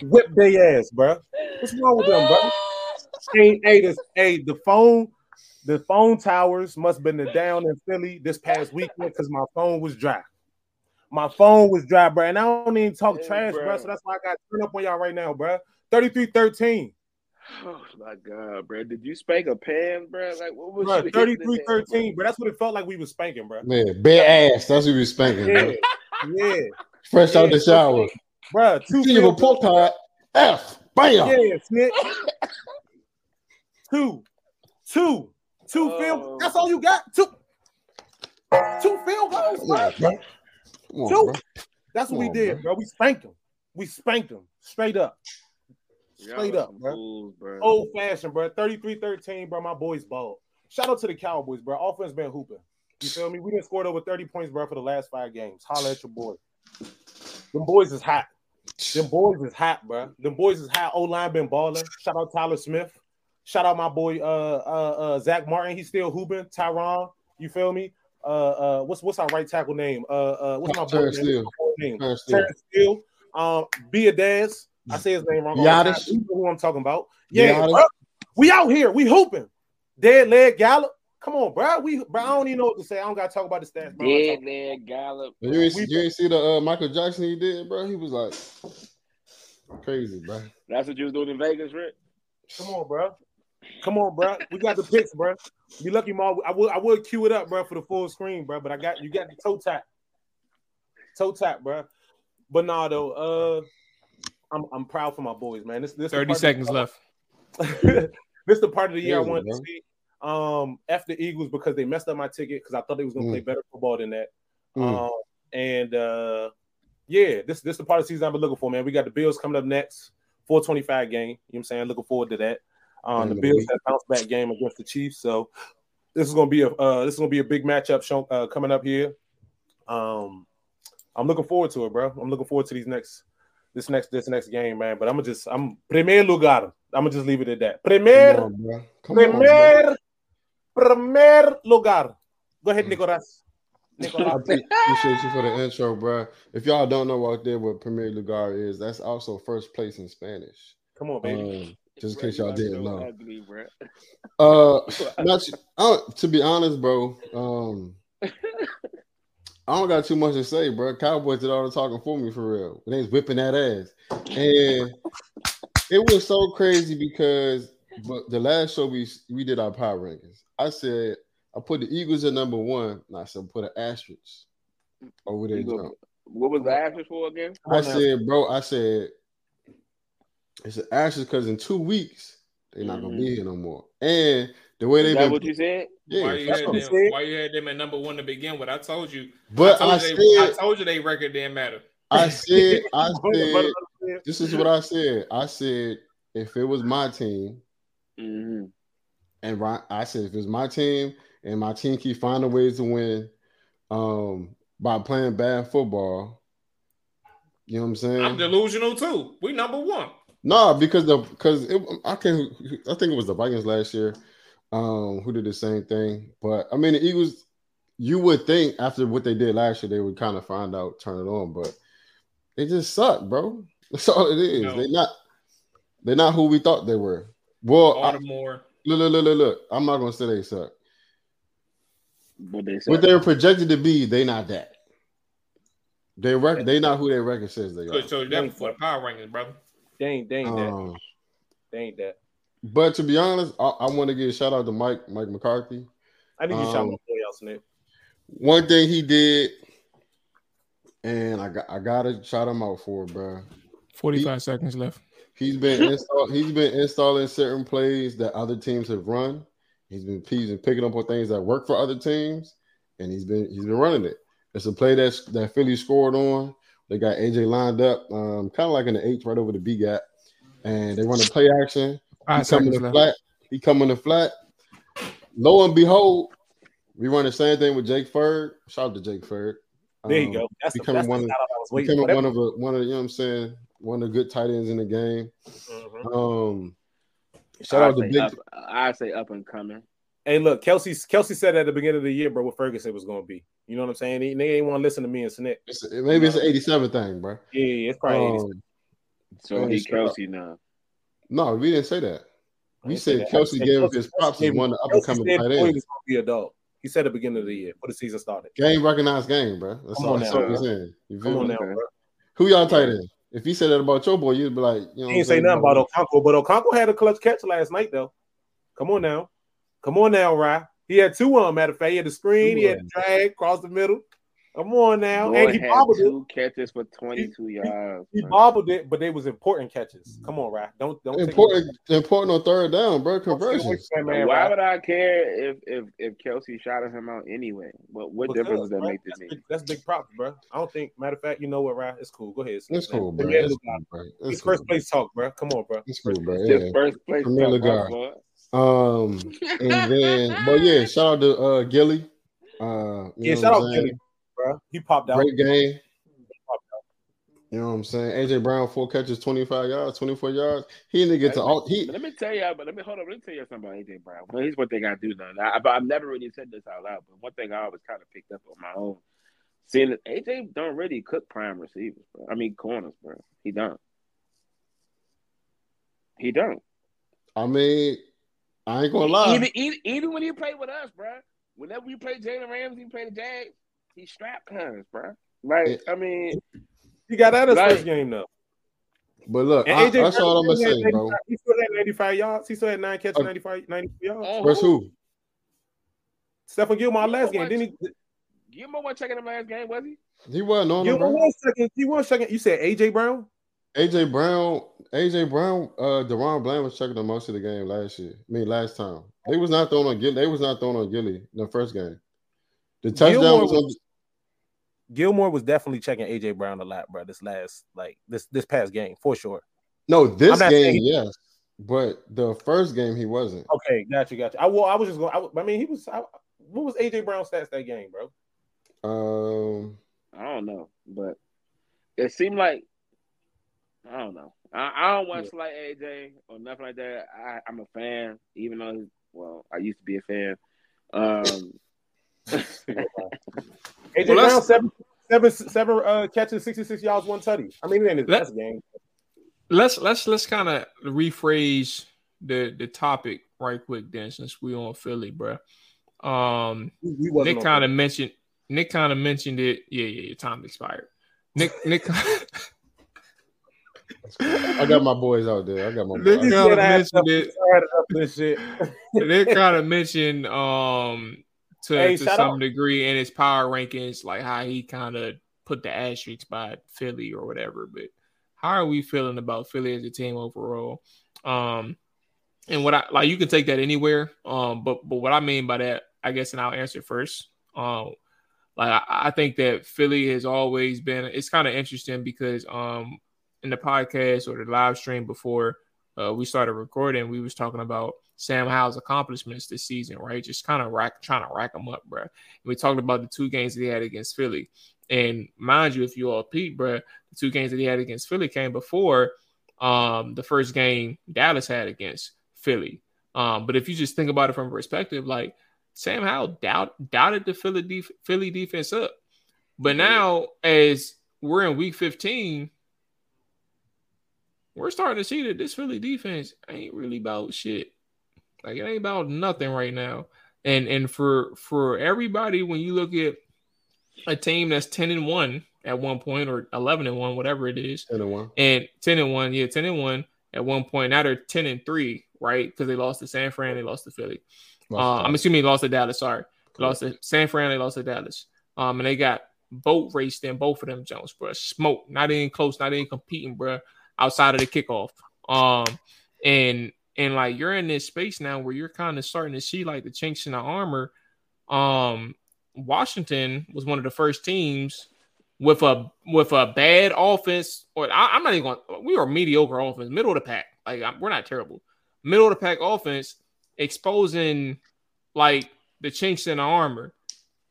Whip their ass, bro. What's wrong with them, bro? Hey, hey, this, hey, the phone, the phone towers must have been down in Philly this past weekend because my phone was dry. My phone was dry, bro. And I don't even talk Hey, trash, bro. bro. So that's why I got to turn up on y'all right now, bro. 33-13. Oh my god, bro! Did you spank a pan, bro? Like what was Bro, you 33-13, bro. That's what it felt like we was spanking, bro. Man, bare ass. That's what we was spanking, Yeah, bro. yeah. Fresh out Yeah, the shower. Bro, two See your field report card. F. Bam. Yeah, snitch. [LAUGHS] two. Two. Two Oh. field. That's all you got? Two. Two field goals, bro. Yeah, bro. On, Two. bro. That's what Come we did, bro. We spanked them. We spanked them straight up. Straight up, bro. fools, bro. Old fashioned, bro. 33-13, bro. My boys ball. Shout out to the Cowboys, bro. Offense been hooping. You feel me? We didn't scored over 30 points, bro, for the last five games. Holla at your boy. Them boys is hot. Them boys is hot, bro. Them boys is hot. O line been balling. Shout out Tyler Smith. Shout out my boy uh uh uh Zach Martin. He's still hooping. Tyron. You feel me? Uh uh what's what's our right tackle name? Uh uh what's my boy? Steele. Name? Terrence Steele. Terrence Steele. Um Biadasz. I say his name wrong. Yadish. You know who I'm talking about. Yeah, we out here. We hooping. Dead leg Gallup. Come on, bro. We bro, I don't even know what to say. I don't gotta talk about the stats, bro. I Dead talk- leg Gallup. You ain't, We- you ain't see the uh, Michael Jackson he did, bro? He was like crazy, bro. That's what you was doing in Vegas, Ric. Come on, bro. Come on, bro. We got the picks, bro. You lucky, Ma. I would I would cue it up, bro, for the full screen, bro. But I got you got the toe tap, toe tap, bro. Bernardo, uh, I'm I'm proud for my boys, man. This this 30 seconds left. [LAUGHS] this is the part of the year I Crazy, wanted bro. to see. Um, F the Eagles because they messed up my ticket because I thought they was gonna Mm. play better football than that. Mm. Um, and uh, yeah, this this the part of the season I've been looking for, man. We got the Bills coming up next, 425 game. You know what I'm saying? Looking forward to that. Um, the. Bills had a bounce back game against the Chiefs, so this is gonna be a uh, this is gonna be a big matchup show, uh, coming up here. Um, I'm looking forward to it, bro. I'm looking forward to these next this next this next game, man. But I'm gonna just I'm primer lugar. I'm gonna just leave it at that. Primer on. Come on. Primer primer lugar. Go ahead, Mm. Nicolas. I Nicolas. appreciate you for the intro, bro. If y'all don't know what there what Premier Lugar is, that's also first place in Spanish. Come on, baby. Um, just in case y'all didn't so know. Ugly. Uh, [LAUGHS] not I, to be honest, bro. Um, I don't got too much to say, bro. Cowboys did all the talking for me for real. They was whipping that ass, and it was so crazy because but the last show we we did our power rankings. I said I put the Eagles at number one, and I said put an asterisk over there. Eagle- What was the asterisk for again? I on said, bro, I said it's an asterisk because in two weeks they're not gonna be here no more. And the way they've that been, what you said? yeah, why you that's had them? said. Why you had them at number one to begin with? I told you. but I I told, you they, I told you they record didn't matter. I [LAUGHS] said, I said, brother, brother. this is what I said. I said, if it was my team, hmm and I said, if it's my team and my team keep finding ways to win um, by playing bad football, you know what I'm saying? I'm delusional too. We number one. No, because the because it, I can I think it was the Vikings last year um who did the same thing. But I mean the Eagles, you would think after what they did last year, they would kind of find out, turn it on, but they just suck, bro. [LAUGHS] That's all it is. No. They're not they're not who we thought they were. Well, I, Baltimore. Look, look, look, look, look. I'm not gonna say they suck. What they said? What they were projected to be, they not that. They rec- they not who their record says they are. so that for the power rankings, brother. They ain't, they ain't that. Um, They ain't that. but to be honest, I, I want to give a shout out to Mike Mike McCarthy. I need you to shout Um, my boy out, Snip. One thing he did, and I got I gotta shout him out for, it, bro. 45 seconds left. He's been install, he's been installing certain plays that other teams have run. He's been he's been picking up on things that work for other teams, and he's been he's been running it. It's a play that's that Philly scored on. They got AJ lined up, um, kind of like in the H right over the B gap, and they run a play action. Five He come in seconds the left. flat. He come in the flat. Lo and behold, we run the same thing with Jake Ferg. Shout out to Jake Ferg. There you Um, go. That's the, becoming that's the one of- I was waiting Becoming one of a one of you know what I'm saying, one of the good tight ends in the game. Mhm. Um, shout I out to Big. up, I say up and coming. Hey, look, Kelce. Kelce said at the beginning of the year, bro, what Ferguson was going to be. You know what I'm saying? They, they ain't want to listen to me and Snip. It's, maybe it's an 87 thing, bro. Yeah, yeah, it's probably. 80. Um, So Hey, he shut up. Kelce now. no, we didn't say that. We said that. Kelce I said gave up Kelce- his props Kelce as one of the up and coming tight boy, he ends. going to be a dog. He said at the beginning of the year before the season started. Game recognized game, bro. That's Come all, on that's now, all we're saying. You Come feel on now, bro. Who y'all tight end? If he said that about your boy, you'd be like, you know, He ain't say nothing about Okonkwo, but Okonkwo had a clutch catch last night, though. Come on now. Come on now, Ry. He had two on, matter of fact. He had the screen, he had the drag across the middle. Come on now. Boy and he had bobbled it. catches for 22 yards. He man. bobbled it, but they was important catches. Come on, Ry. Don't don't take Important, important on third down, bro. don't take Conversions. man, Why Ry. would I care if if if Kelce shot him out anyway? What what Because, difference does that bro, make to that's me? big, that's big props, bro. I don't think. Matter of fact, you know what, Ry? It's cool. Go ahead. It's cool, bro. It's cool, bro. It's It's cool. first place talk, bro. Come on, bro. It's cool, bro. Just Yeah. first place. Premier talk, League. boy. Um, and then, but yeah, shout out to uh Gilly. Uh, Yeah, shout out I'm? Gilly, bro. He popped out. Great game. You know what I'm saying? AJ Brown, four catches, 25 yards, 24 yards. He didn't get to all. He let me tell you, but let me hold on. Let me tell you something about AJ Brown. Well, here's one thing I do know. I, I, I've never really said this out loud, but one thing I always kind of picked up on my own, seeing that AJ don't really cook prime receivers, bro. I mean corners, bro. He don't. He don't. I mean, I ain't gonna lie. Even, even even when he played with us, bro. Whenever we play Jalen Ramsey, played the Jags, he strap cons, bro. Like I mean, He got out of his Right. first game though. But look, And I, AJ that's all I'm Brown gonna had say, 95 bro. He still had 95 yards. He still had nine catches, Uh, 95, 93 yards. oh, Versus who? Stephon Gilmore You know last game. what? Didn't he? Gilmore wasn't checking him last game, was he? He wasn't on him, Gilmore bro. was second. He was second. You said AJ Brown? AJ Brown, AJ Brown, uh, DaRon Bland was checking the most of the game last year. I mean, last time they was not throwing on Gilly. They was not throwing on Gilly in the first game. The touchdown Gilmore was on. was- Gilmore was definitely checking AJ Brown a lot, bro. This last, like this this past game, for sure. No, this game, saying- yes, but the first game he wasn't. Okay, got you, got you. I well, I was just going. I, I mean, he was. I, what was AJ Brown stats that game, bro? Um, I don't know, but it seemed like I don't know. I, I don't want to like AJ or nothing like that. I, I'm a fan, even though well, I used to be a fan. Um, [LAUGHS] AJ Well, Brown seven seven seven uh, catches, sixty six yards, one tutty. I mean, it ain't his Let- best game. let's let's let's kind of rephrase the the topic right quick then since we on Philly, bro. Um, We, we Nick kind of mentioned Nick kind of mentioned it. Yeah, yeah, your time expired. Nick Nick [LAUGHS] I got my boys out there. I got my Nick boys. kind of mentioned it. I had enough of this shit. Nick kind of mentioned um to, Hey, to some out- degree in his power rankings, like how he kind of put the asterisks by Philly or whatever. But how are we feeling about Philly as a team overall? Um, and what I like, you can take that anywhere. Um, but but what I mean by that, I guess, and I'll answer first. Um, like I, I think that Philly has always been. It's kind of interesting because um in the podcast or the live stream before uh, we started recording, we was talking about Sam Howell's accomplishments this season, right? Just kind of rack, trying to rack them up, bro. And we talked about the two games that he had against Philly, and mind you, if you all peep, bro, the two games that he had against Philly came before um, the first game Dallas had against Philly. Um, but if you just think about it from perspective, like Sam Howell doubt, doubted the Philly, def- Philly defense up, but now as we're in Week 15 we're starting to see that this Philly defense ain't really about shit. Like it ain't about nothing right now. And and for for everybody, when you look at a team that's 10 and 1 at one point or 11 and 1, whatever it is, Ten and one. and 10 and 1, yeah, 10 and 1 at one point. Now they're 10 and 3, right? Because they lost to San Fran, they lost to Philly. Uh, I'm assuming they lost to Dallas. Sorry, They lost to San Fran. They lost to Dallas. Um, and they got boat raced in both of them Jones, bro. Smoke, not even close, not even competing, bro. Outside of the kickoff. Um, and and like you're in this space now where you're kind of starting to see like the chinks in the armor. Um, Washington was one of the first teams with a with a bad offense, or I, am not even going. We were mediocre offense, middle of the pack. Like I'm, we're not terrible, middle of the pack offense, exposing like the chinks in the armor.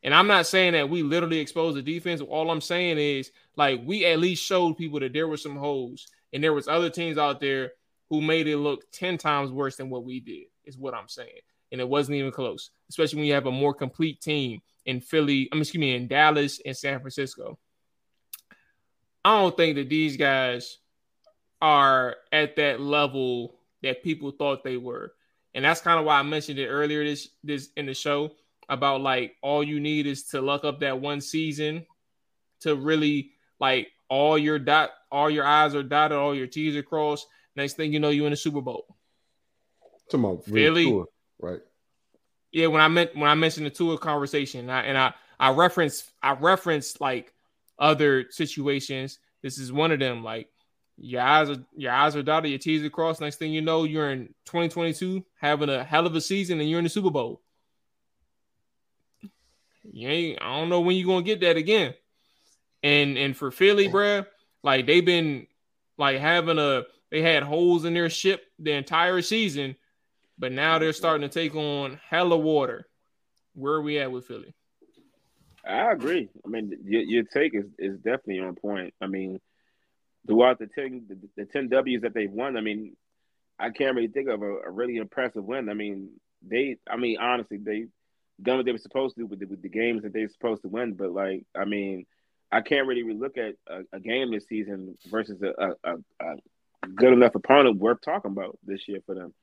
And I'm not saying that we literally exposed the defense. All I'm saying is like we at least showed people that there were some holes, and there was other teams out there who made it look ten times worse than what we did. Is what I'm saying, and it wasn't even close. Especially when you have a more complete team in Philly. I mean, excuse me, in Dallas and San Francisco. I don't think that these guys are at that level that people thought they were. And that's kind of why I mentioned it earlier this this in the show about like all you need is to luck up that one season to really like all your dot all your I's are dotted, all your T's are crossed. Next thing you know, you're in the Super Bowl. Talking about Philly. Philly, right? Yeah, when I meant when I mentioned the Tua conversation, I, and I I reference I reference like other situations. This is one of them. Like your eyes are your eyes are dotted, your T's are crossed. Next thing you know, you're in 2022 having a hell of a season, and you're in the Super Bowl. You ain't. I don't know when you're gonna get that again. And and for Philly, bruh, like they've been like having a they had holes in their ship the entire season, but now they're starting to take on hella water. Where are we at with Philly? I agree. I mean, your, your take is, is definitely on point. I mean, throughout the ten the, the ten W's that they've won, I mean, I can't really think of a, a really impressive win. I mean, they, I mean, honestly, they done what they were supposed to do with the, with the games that they're supposed to win. But like, I mean, I can't really look at a, a game this season versus a, a, a, good enough opponent worth talking about this year for them.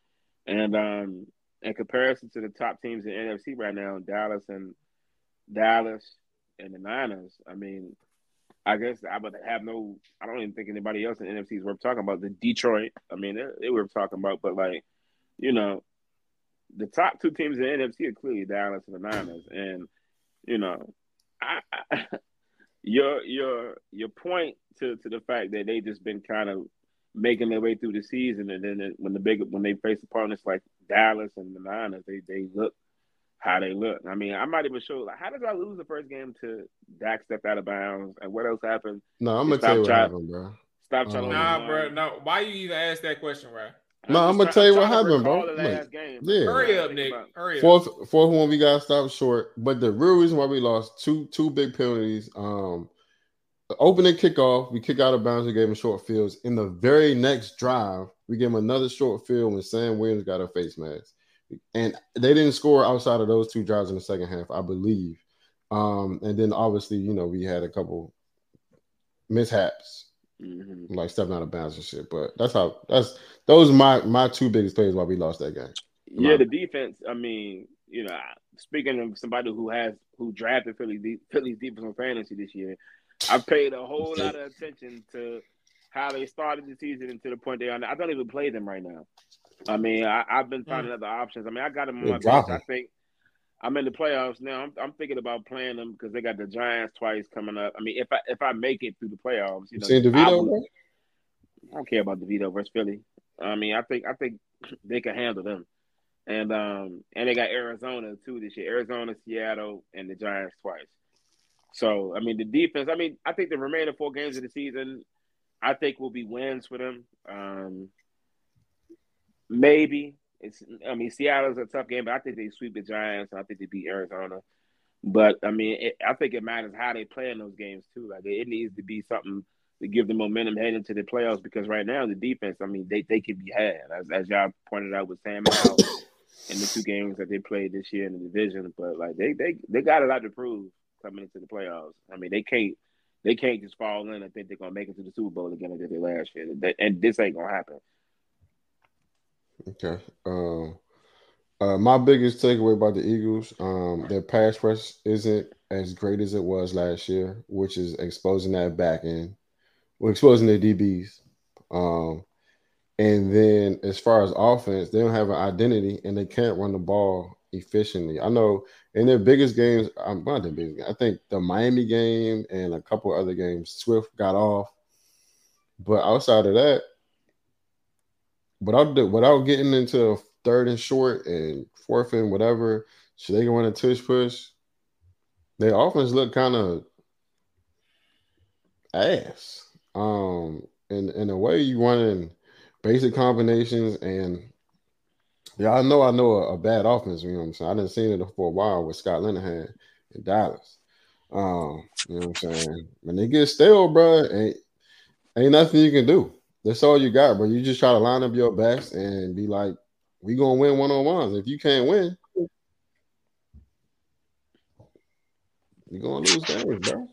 And um, in comparison to the top teams in NFC right now, Dallas and Dallas and the Niners, I mean, I guess I would have no. I don't even think anybody else in NFC is worth talking about. The Detroit, I mean, they, they were talking about, but like, you know, the top two teams in NFC are clearly Dallas and the Niners, and you know, I, I, your your your point to to the fact that they just been kind of making their way through the season, and then when the big when they face opponents like Dallas and the Niners, they they look how they look. I mean, I'm not even sure. Like, how did I lose the first game to Dak stepped out of bounds, and what else happened? No, I'm gonna Stop tell you what trying- happened, bro. Stop trying to um, Nah, bro. No, why you even ask that question, bro? No, I'm I'ma just tell you what I'm trying to happened, bro. recall Like, game. yeah. Hurry up, Think Nick. Hurry up. Fourth, fourth one we got stopped short, but the real reason why we lost two two big penalties. Um, the opening kickoff, we kick out of bounds. We gave him short fields. In the very next drive, we gave him another short field when Sam Williams got a face mask, and they didn't score outside of those two drives in the second half, I believe. Um, and then obviously, you know, we had a couple mishaps, Mhm. like stepping out of bounds and shit. But that's how that's those are my my two biggest plays why we lost that game. Yeah, Right. the defense. I mean, you know, speaking of somebody who has who drafted Philly de- Philly's defense on fantasy this year, I paid a whole lot of attention to how they started the season and to the point they are. now. I don't even play them right now. I mean, I, I've been finding other options. I mean, I got them on my bench. I think I'm in the playoffs now. I'm, I'm thinking about playing them because they got the Giants twice coming up. I mean, if I if I make it through the playoffs, you You know, seen I bro? I don't care about DeVito versus Philly. I mean, I think I think they can handle them, and um and they got Arizona too this year. Arizona, Seattle, and the Giants twice. So I mean, the defense. I mean, I think the remaining four games of the season, I think will be wins for them. Um Maybe it's. I mean, Seattle's a tough game, but I think they sweep the Giants. and I think they beat Arizona. But I mean, it, I think it matters how they play in those games too. Like it needs to be something to give them momentum heading into the playoffs because right now the defense, I mean, they, they can be had as, as y'all pointed out with Sam Howell in the two games that they played this year in the division. But like they they they got a lot to prove coming into the playoffs. I mean, they can't they can't just fall in and think they're gonna make it to the Super Bowl again as they did last year. And this ain't gonna happen. Okay. Um, uh, my biggest takeaway about the Eagles, um, their pass rush isn't as great as it was last year, which is exposing that back end, well, exposing their DBs. Um, and then as far as offense, they don't have an identity and they can't run the ball efficiently. I know in their biggest games, I'm not their biggest game. I think the Miami game and a couple other games, Swift got off. But outside of that, without the, without getting into third and short and fourth and whatever, should they go in a tush push. Their offense look kind of ass. Um, in in a way, you running basic combinations and yeah, I know I know a, a bad offense. You know what I'm saying? I didn't see it for a while with Scott Linehan in Dallas. Um, you know what I'm saying? When they get stale, bro, ain't ain't nothing you can do. That's all you got, bro. You just try to line up your best and be like, we gonna win one on ones. If you can't win, you're gonna lose games, bro.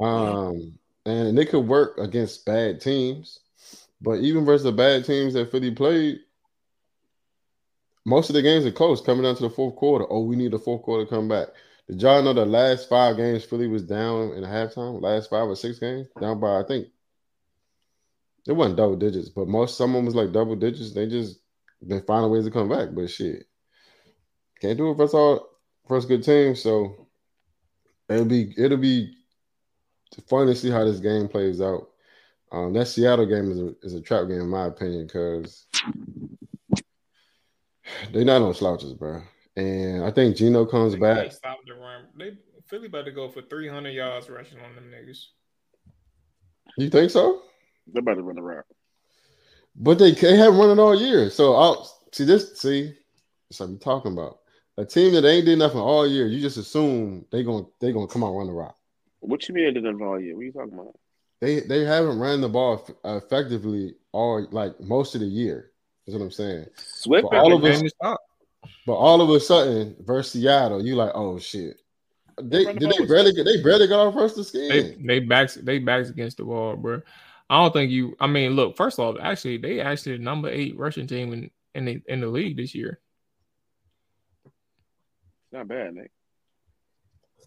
Um, and it could work against bad teams, but even versus the bad teams that Philly played, most of the games are close coming down to the fourth quarter. Oh, we need the fourth quarter to come back. Did y'all know the last five games Philly was down in halftime? Last five or six games down by I think it wasn't double digits, but most some of them was like double digits. They just they find ways to come back, but shit, can't do it first all first good team. So it'll be it'll be fun to see how this game plays out. Um, that Seattle game is a, is a trap game in my opinion because they're not on slouches, bro. And I think Geno comes They back. stop the run. They Philly about to go for 300 yards rushing on them niggas. You think so? They're about to run around. But they, they haven't run it all year. So I'll see this. See, that's what I'm talking about. A team that ain't did nothing all year, you just assume they gonna they gonna come out and run the rock. What you mean they didn't all year? What are you talking about? They they haven't ran the ball eff- uh, effectively all like most of the year. Is what I'm saying. Swift For all of us- Game to stop. But all of a sudden, versus Seattle, you like, oh shit. They run did they barely get they barely got off first the They skin. they backs they backs against the wall, bro. I don't think you. I mean, look. First of all, actually, they actually the number eight rushing team in in the in the league this year. not bad, Nick.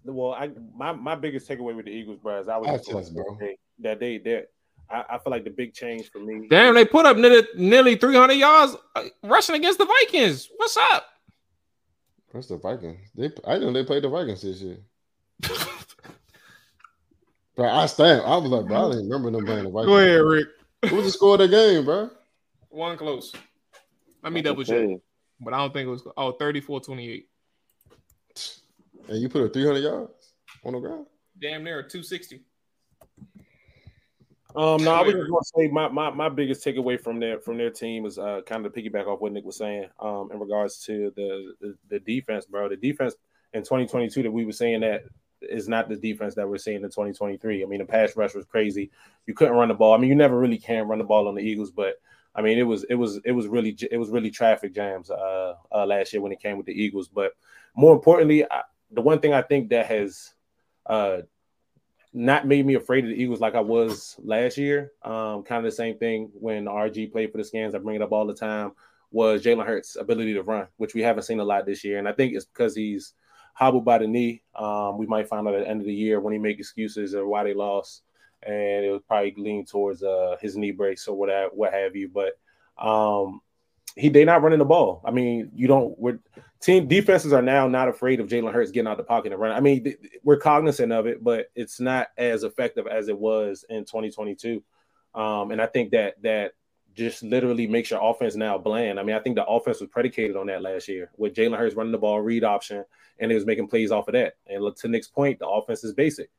Well, I my, my biggest takeaway with the Eagles, bro, is I was just test, bro. that they that I, I feel like the big change for me. Damn, they put up nearly, nearly 300 yards uh, rushing against the Vikings. What's up? What's the Vikings? They I know they played the Vikings this year. [LAUGHS] But I stand. I was like, bro, I didn't remember them playing the Vikings. Go ahead, Ric. What was the score of the game, bro? One close. Let me double okay. check, but I don't think it was. Oh, 34 28. And you put a 300 yards on the ground. Damn near 260. Um, no, I was just gonna say my, my my biggest takeaway from their from their team is uh kind of piggyback off what Nick was saying um in regards to the the, the defense, bro. The defense in 2022 that we were saying that is not the defense that we're seeing in 2023. I mean, the pass rush was crazy. You couldn't run the ball. I mean, you never really can run the ball on the Eagles, but I mean, it was it was it was really it was really traffic jams uh, uh last year when it came with the Eagles. But more importantly, I, the one thing I think that has uh, not made me afraid of the Eagles like I was last year. Um, kind of the same thing when RG played for the Scans. I bring it up all the time. Was Jalen Hurts' ability to run, which we haven't seen a lot this year, and I think it's because he's hobbled by the knee. Um, we might find out at the end of the year when he make excuses or why they lost, and it would probably lean towards uh, his knee brace or what what have you. But um, he they not running the ball. I mean, you don't. We're team defenses are now not afraid of Jalen Hurts getting out the pocket and running. I mean, th- we're cognizant of it, but it's not as effective as it was in 2022. Um, and I think that that just literally makes your offense now bland. I mean, I think the offense was predicated on that last year with Jalen Hurts running the ball, read option, and it was making plays off of that. And to Nick's point, the offense is basic.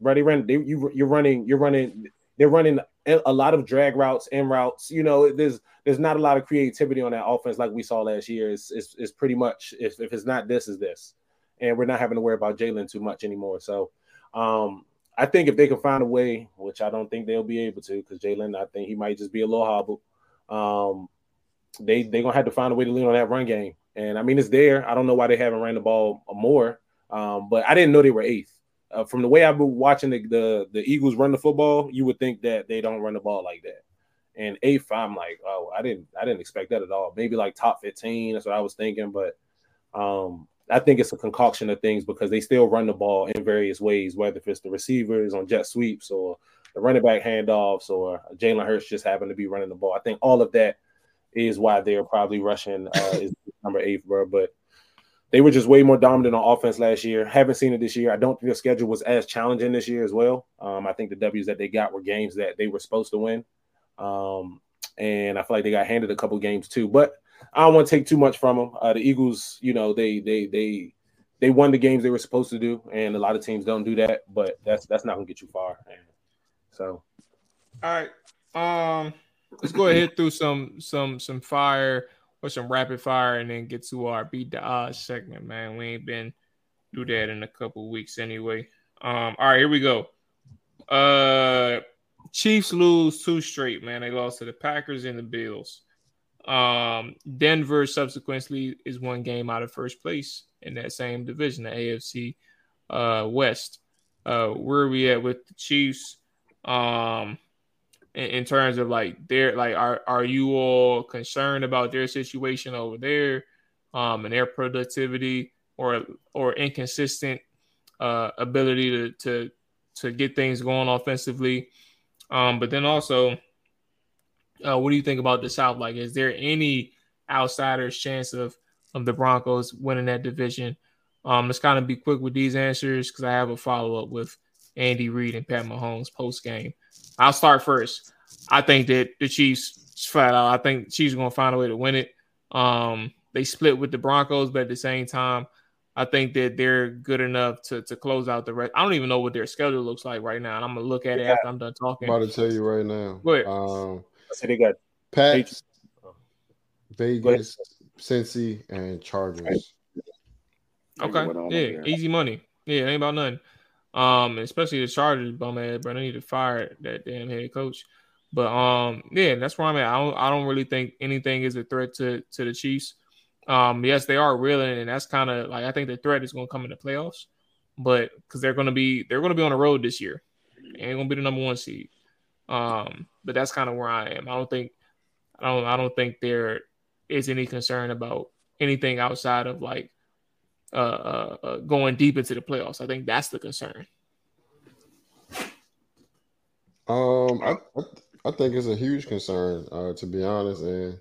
Ready, run. They, you, you're running. You're running. They're running a lot of drag routes and routes. You know, there's there's not a lot of creativity on that offense like we saw last year. It's it's, it's pretty much if, if it's not this is this, and we're not having to worry about Jalen too much anymore. So, um, I think if they can find a way, which I don't think they'll be able to, because Jalen, I think he might just be a little hobbled. Um, they they gonna have to find a way to lean on that run game, and I mean it's there. I don't know why they haven't ran the ball more, um, but I didn't know they were eighth. Uh, from the way I've been watching the, the, the Eagles run the football, you would think that they don't run the ball like that. And eighth, I'm like, oh, I didn't I didn't expect that at all. Maybe like top 15. That's what I was thinking, but um, I think it's a concoction of things because they still run the ball in various ways, whether it's the receivers on jet sweeps or the running back handoffs or Jalen Hurts just happened to be running the ball. I think all of that is why they're probably rushing uh, number eight, bro. But they were just way more dominant on offense last year. Haven't seen it this year. I don't think the schedule was as challenging this year as well. Um, I think the W's that they got were games that they were supposed to win. Um, and I feel like they got handed a couple games too. But I don't want to take too much from them. Uh, the Eagles, you know, they they they they won the games they were supposed to do, and a lot of teams don't do that. But that's that's not gonna get you far. So, all right, um, let's go ahead through some some some fire or some rapid fire and then get to our beat the odds segment, man. We ain't been do that in a couple weeks anyway. Um, all right, here we go. Uh Chiefs lose two straight, man. They lost to the Packers and the Bills. Um, Denver subsequently is one game out of first place in that same division, the AFC uh, West. Uh, where are we at with the Chiefs? Um, in, in terms of like their like are are you all concerned about their situation over there um and their productivity or or inconsistent uh ability to to to get things going offensively? Um but then also uh what do you think about the south? Like is there any outsiders chance of of the broncos winning that division? Um let's kind of be quick with these answers because i have a follow-up with andy reid and pat mahomes post game I'll start first. I think that the Chiefs flat out. I think the Chiefs are going to find a way to win it. Um, they split with the Broncos, but at the same time, I think that they're good enough to to close out the rest. I don't even know what their schedule looks like right now, and I'm gonna look at it yeah. after I'm done talking. I'm about to tell you right now. Go ahead. Um, I they got Pats, Vegas, Cincy, and Chargers. Okay, yeah, easy money. Yeah, ain't about nothing. Um, especially the Chargers bum ass, but I need to fire that damn head coach. But um, yeah, that's where I'm at. I don't I don't really think anything is a threat to to the Chiefs. Um, yes, they are reeling, and that's kind of like I think the threat is going to come in the playoffs, but because they're going to be they're going to be on the road this year, and going to be the number one seed. Um, but that's kind of where I am. I don't think I don't I don't think there is any concern about anything outside of like uh, uh, uh, going deep into the playoffs. I think that's the concern. Um, I, I, think it's a huge concern, uh, to be honest. And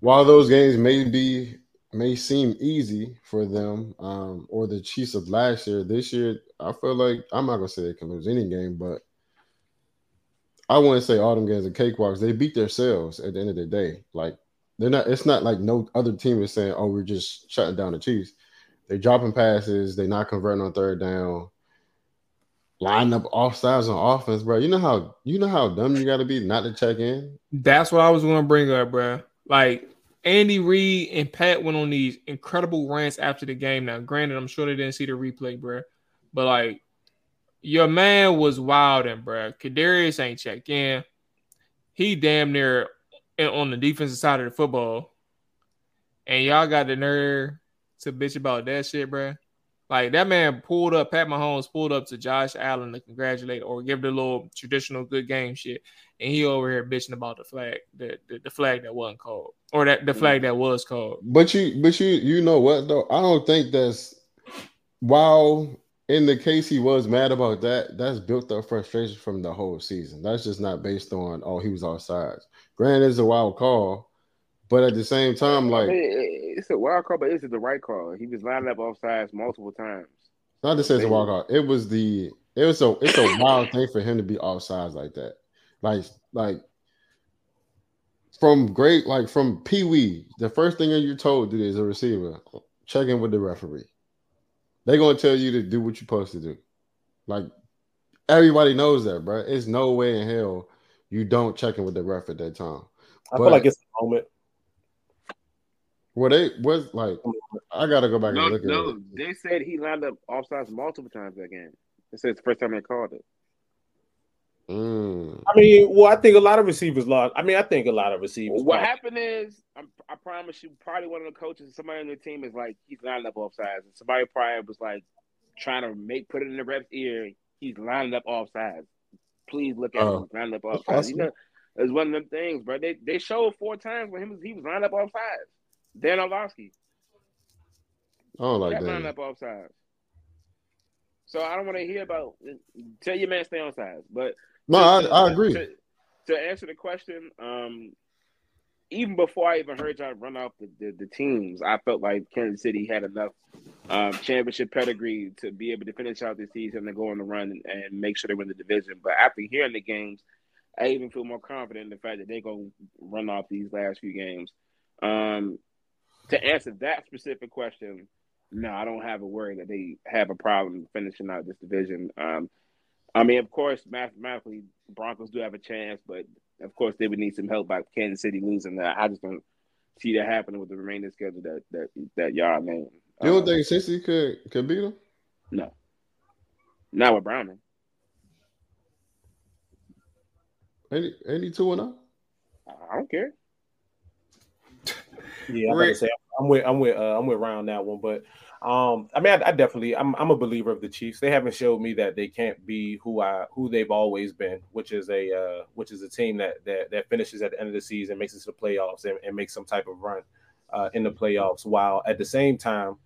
while those games may be may seem easy for them, um, or the Chiefs of last year, this year, I feel like I'm not gonna say they can lose any game, but I wouldn't say all them games are cakewalks. They beat themselves at the end of the day. Like they're not. It's not like no other team is saying, "Oh, we're just shutting down the Chiefs." They dropping passes. They're not converting on third down. Line up off sides on offense, bro. You know how you know how dumb you got to be not to check in. That's what I was going to bring up, bro. Like Andy Reid and Pat went on these incredible rants after the game. Now, granted, I'm sure they didn't see the replay, bro. But like, your man was wilding, bro. Kadarius ain't checked in. He damn near on the defensive side of the football, and y'all got the nerve to bitch about that shit, bro. Like that man pulled up, Pat Mahomes pulled up to Josh Allen to congratulate or give the little traditional good game shit, and he over here bitching about the flag, the, the, the flag that wasn't called, or that the flag that was called. But you, but you, you know what though? I don't think that's while in the case he was mad about that, that's built up frustration from the whole season. That's just not based on oh he was offsides. Granted, it's a wild call, but at the same time, like I mean, it's a wild call, but is it the right call? He was lined up offsides multiple times. not to say it's a wild call. It was the it was a it's a wild thing for him to be offsides like that. Like like from great like from Pee Wee, the first thing you're told to do as a receiver, check in with the referee. They're gonna tell you to do what you're supposed to do. Like everybody knows that, bro. It's no way in hell you don't check in with the ref at that time. I But- feel like it's a moment. Well, they was like, I gotta go back No, and look at no, it. they said he lined up offsides multiple times that game. They said it's the first time they called it. Mm. I mean, well, I think a lot of receivers lost. I mean, I think a lot of receivers. What lost. happened is, I, I promise you, probably one of the coaches, somebody on the team is like, he's lined up offsides, and somebody probably was like trying to make put it in the ref's ear. He's lined up offsides. Please look at Oh. him. He's lined up offsides. possible. You know, it's one of them things, bro. They they showed four times when him he was lined up offsides. Dan Orlovsky. I don't like That lined that. up offsides. So I don't want to hear about. Tell your man stay on sides, but No, to- I, I agree. To, to answer the question, um, even before I even heard y'all run off the, the, the teams, I felt like Kansas City had enough um, championship pedigree to be able to finish out the season and go on the run and, and make sure they win the division. But after hearing the games, I even feel more confident in the fact that they're going to run off these last few games. Um, to answer that specific question, no, I don't have a worry that they have a problem finishing out this division. Um, I mean, of course, mathematically, Broncos do have a chance, but of course, they would need some help by Kansas City losing that. I just don't see that happening with the remaining schedule that that that y'all named. You don't Uh, think Cincy could could beat them? No, not with Browning. Any any two and oh? I don't care. Yeah, I'm, about to Ric- say, I'm with I'm with uh, I'm with Round that one, but um, I mean, I, I definitely I'm I'm a believer of the Chiefs. They haven't showed me that they can't be who I who they've always been, which is a uh, which is a team that that that finishes at the end of the season, makes it to the playoffs, and, and makes some type of run uh, in the playoffs. While at the same time,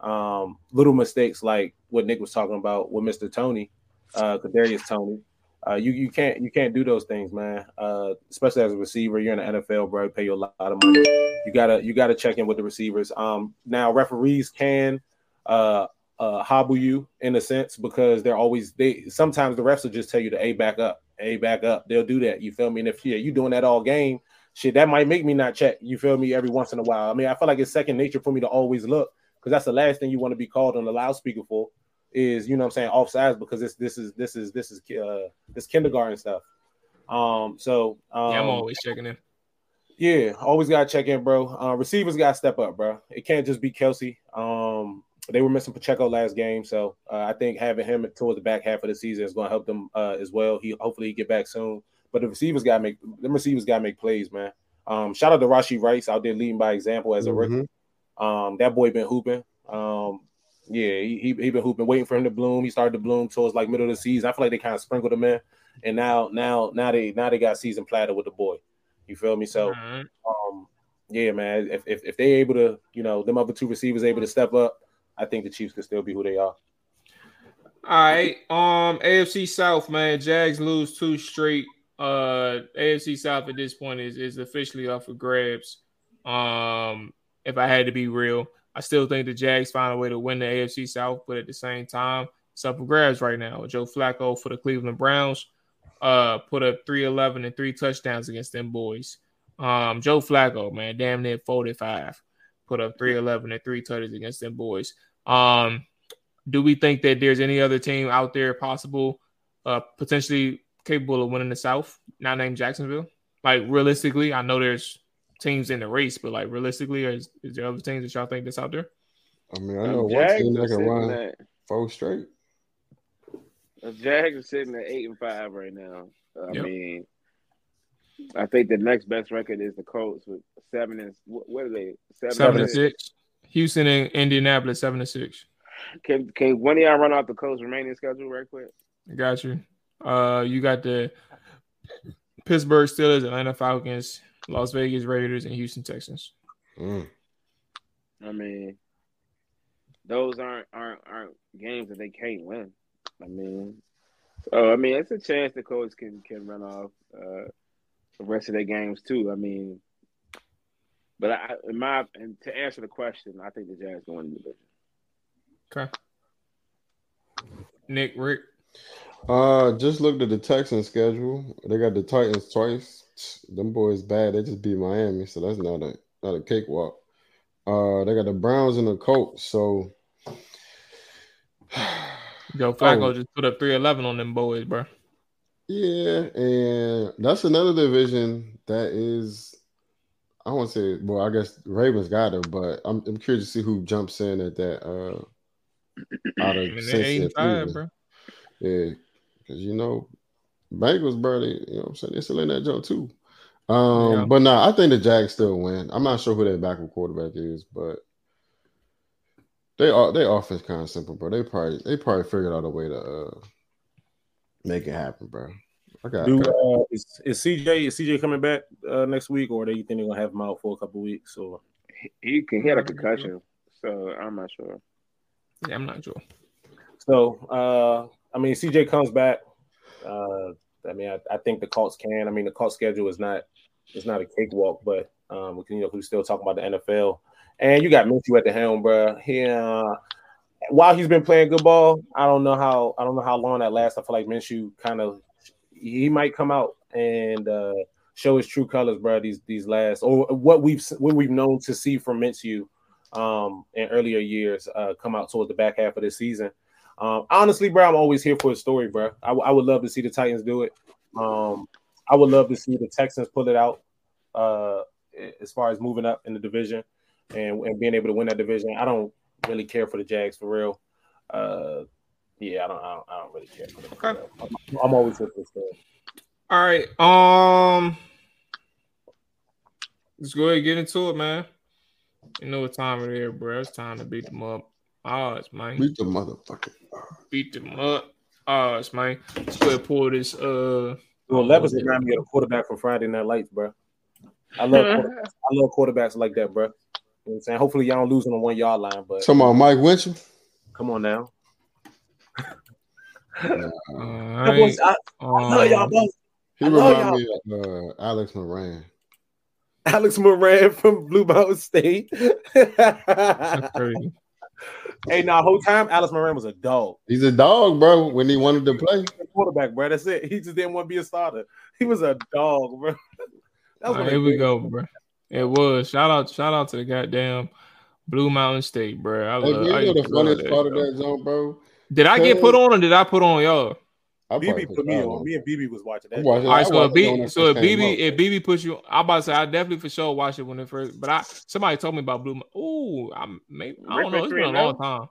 um, little mistakes like what Nick was talking about with Mr. Toney, uh, Kadarius Toney. Uh, you you can't you can't do those things, man. Uh, especially as a receiver, you're in the NFL, bro. Pay you a lot of money. You gotta you gotta check in with the receivers. Um, now referees can uh uh hobble you in a sense because they're always they sometimes the refs will just tell you to a back up, a back up. They'll do that. You feel me? And if yeah, you doing that all game, shit, that might make me not check. You feel me? Every once in a while. I mean, I feel like it's second nature for me to always look because that's the last thing you want to be called on the loudspeaker for is you know what I'm saying offsides because this this is this is this is uh this kindergarten stuff. Um, so um, yeah, I'm always checking in. yeah, always gotta check in, bro. Uh, receivers gotta step up, bro. It can't just be Kelce. Um, they were missing Pacheco last game, so uh, I think having him towards the back half of the season is going to help them uh, as well. He hopefully he get back soon. But the receivers gotta make the receivers gotta make plays, man. Um, shout out to Rashee Rice out there leading by example as a rookie. Mhm. Um, that boy been hooping. Um, yeah, he, he been hooping, waiting for him to bloom. He started to bloom towards like middle of the season. I feel like they kind of sprinkled him in, and now now now they now they got season platter with the boy. You feel me? So Mhm. um, yeah, man. If, if if they able to, you know, them other two receivers able to step up, I think the Chiefs could still be who they are. All right. Um, AFC South, man. Jags lose two straight. Uh, AFC South at this point is is officially up for grabs. Um, if I had to be real, I still think the Jags find a way to win the AFC South, but at the same time, it's up for grabs right now. Joe Flacco for the Cleveland Browns, uh, put up 311 and three touchdowns against them boys. Um, Joe Flacco, man, damn near 45, put up 311 and three touchdowns against them boys. Um, do we think that there's any other team out there possible, uh, potentially capable of winning the South, not named Jacksonville? Like realistically, I know there's teams in the race, but like realistically, is, is there other teams that y'all think that's out there? I mean, I know one Jags team are that can sitting run at- four straight. The Jags are sitting at eight and five right now. I Yep. mean, I think the next best record is the Colts with seven and what, what are they? Seven, Seven and and six. Houston and Indianapolis seven and six. Can can one of y'all run out the Colts remaining schedule right quick? Got you. Uh, you got the Pittsburgh Steelers, Atlanta Falcons, Las Vegas Raiders, and Houston Texans. Mm. I mean, those aren't aren't aren't games that they can't win. I mean, so I mean, it's a chance the Colts can can run off uh, the rest of their games too. I mean, but I, in my and to answer the question, I think the Jags going in the division. Okay. Nick, Ric. Uh, just looked at the Texans schedule. They got the Titans twice. Them boys bad. They just beat Miami, so that's not a not a cakewalk. Uh, they got the Browns and the Colts. So, [SIGHS] Joe Flacco Oh. just put up 311 on them boys, bro. yeah, and that's another division that is. I won't say. Well, I guess Ravens got it, but I'm I'm curious to see who jumps in at that. Uh, out I of mean, they're Cincy eight and and five, bro. Yeah, because you know, Bengals, bro, they, you know what I'm saying? They still in that joke too. Um, Yeah. but nah, I think the Jags still win. I'm not sure who their backup quarterback is, but they are they offense kind of simple, bro. They probably they probably figured out a way to uh make it happen, bro. I got Do uh, is, is CJ is CJ coming back uh, next week, or do you think they're gonna have him out for a couple weeks? Or He, he can he had a concussion, so I'm not sure. Yeah, I'm not sure. so, uh, I mean, CJ comes back. Uh, I mean, I, I think the Colts can. I mean, the Colts schedule is not it's not a cakewalk, but um, we can, you know, we're still talking about the NFL, and you got Minshew at the helm, bro. He uh, while he's been playing good ball, I don't know how I don't know how long that lasts. I feel like Minshew kind of he might come out and uh, show his true colors, bro. These these last or what we've what we've known to see from Minshew um, in earlier years uh, come out towards the back half of this season. Um, honestly, bro, I'm always here for a story, bro. I, w- I would love to see the Titans do it. Um, I would love to see the Texans pull it out uh, as far as moving up in the division and, and being able to win that division. I don't really care for the Jags for real. Uh, yeah, I don't, I don't, I don't really care. Okay. I'm, I'm always here for the story. All right. Um, let's go ahead and get into it, man. You know what time it is, bro. It's time to beat them up. Odds, man. beat the motherfucker. Beat them up. Odds, man. Let's go ahead and pull this. Uh, Well, Levis remind me of the quarterback for Friday Night Lights, bro. I love [LAUGHS] quarterbacks. I love quarterbacks like that, bro. You know what I'm saying? Hopefully, y'all don't lose on the one yard line, but come on, Mike Winchell. come on now. all I, was- I, I love y'all both. He I know remind me of uh, Alex Moran. Alex Moran from Blue Mountain State. that's crazy. [LAUGHS] hey, now whole time Alex Moran was a dog. He's a dog, bro. When he wanted to play, Quarterback, bro. That's it. He just didn't want to be a starter. He was a dog, bro. [LAUGHS] That was right, here we go, bro. It was shout out, shout out to the goddamn Blue Mountain State, bro. I hey, love, you I know used the funniest that, part of that zone, bro. Did I get put on or did I put on y'all? I probably BB put me that on. Me and BB was watching that. I'm watching- All right, so if watched B, so if BB, out. if BB puts you, I'm about to say I definitely for sure watched it when it first. But I somebody told me about Blue. Mo- Ooh, I maybe I don't know. went It's 3 been a long 0. time.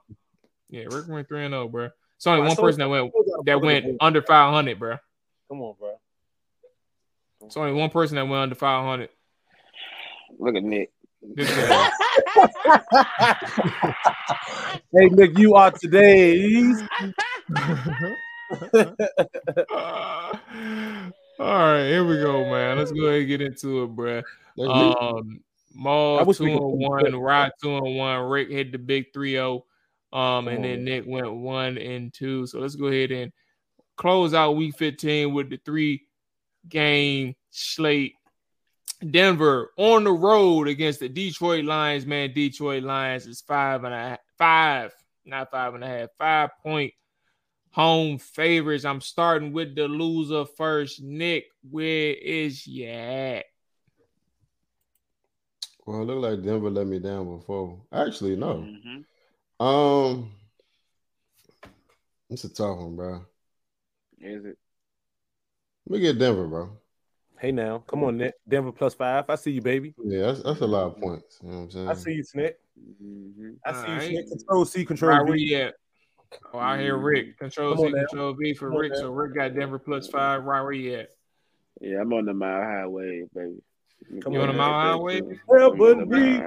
Yeah, Ric went three and zero, bro. It's only I one person that went that went under five hundred, bro. Come on, bro. It's only one person that went under five hundred. Look at Nick. [LAUGHS] [LAUGHS] Hey, Nick, you are today's. [LAUGHS] all right, here we go, man. Let's go ahead and get into it, bro. That's. Um, Mual two and one, Rod two and one, Ric hit the big 3-0. Um, and then. Nick went one and two. So let's go ahead and close out week 15 with the three game slate. Denver on the road against the Detroit Lions, man. Detroit Lions is five and a half, five, not five and a half, five point home favorites. I'm starting with the loser first. Nick, where is you at? Well, it looked like Denver let me down before. Actually, no. Mhm. Um, it's a tough one, bro. Is it? Let me get Denver, bro. Hey, now, come on, Nick. Denver plus five. I see you, baby. Yeah, that's, that's a lot of points. You know what I'm saying? I see you, Nick. Mhm. I see you, Alright. Nick. Control C, control Right where V. you at? Oh, I hear mm-hmm. Ric. Control Come C, control V for Ric. So Ric got Denver plus five. Right where you at? Yeah, I'm on the mile highway, baby. Come You on, want a man. mile highway? wave? Ebony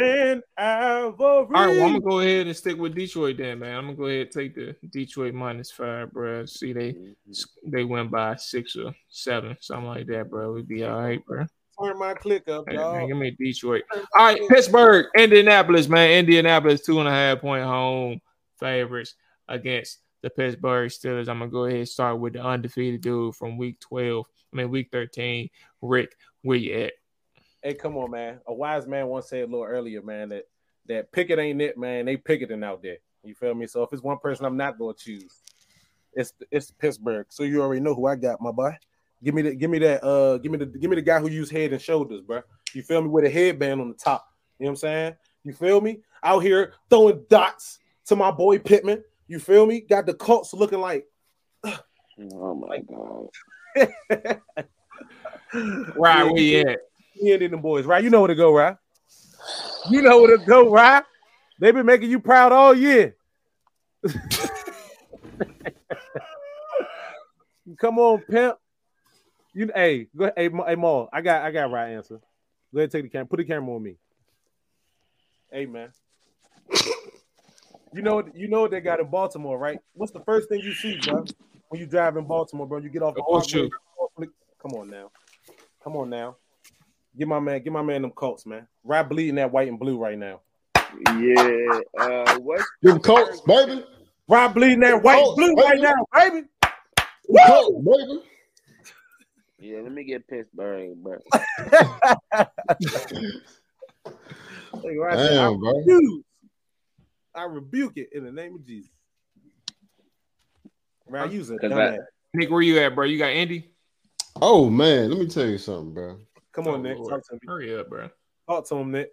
and Ivory. All right, well, I'm gonna go ahead and stick with Detroit then, man. I'm gonna go ahead and take the Detroit minus five, bro. See, they mm-hmm. they went by six or seven, something like that, bro. We'd be all right, bro. Turn my click up, Hey, man, dog. give me Detroit. All right, Pittsburgh, Indianapolis, man. Indianapolis, two and a half point home favorites against the Pittsburgh Steelers. I'm gonna go ahead and start with the undefeated dude from week 12. I mean, week 13. Ric, where you at? Hey, come on, man. A wise man once said a little earlier, man, that that Pickett ain't it, man. They picketing out there. You feel me? So if it's one person I'm not gonna choose, it's it's Pittsburgh. So you already know who I got, my boy. Give me the give me that uh give me the give me the guy who used head and shoulders, bro. You feel me? With a headband on the top. You know what I'm saying? You feel me? Out here throwing dots to my boy Pittman. You feel me? Got the Colts looking like Oh my god. [LAUGHS] Right, where you at? He and them boys, right? You know where to go, right? You know where to go, right? They've been making you proud all year. [LAUGHS] Come on, pimp. You hey, go hey, Ma- hey Mual. I got I got right answer. Go ahead, take the camera. Put the camera on me. Hey man. You know you know what they got in Baltimore, right? What's the first thing you see, bro? When you drive in Baltimore, bro, you get off the The horseshoe. Come on now. Come on now. Get my man, get my man them Colts, man. Ride bleeding that white and blue right now. Yeah. Uh, what's Them Colts, baby. Ride bleeding that white and Colts, blue right now, baby. Them Colts, baby. yeah? Let me get Pittsburgh, bro. Hey, right there, I Damn, bro. refuse. I rebuke it in the name of Jesus. Man, I use it. 'Cause Nick, where you at, bro? You got Andy? Oh man, let me tell you something, bro. Come on, Oh, Nick. Lord. Talk to me. Hurry up, bro. Talk to him, Nick.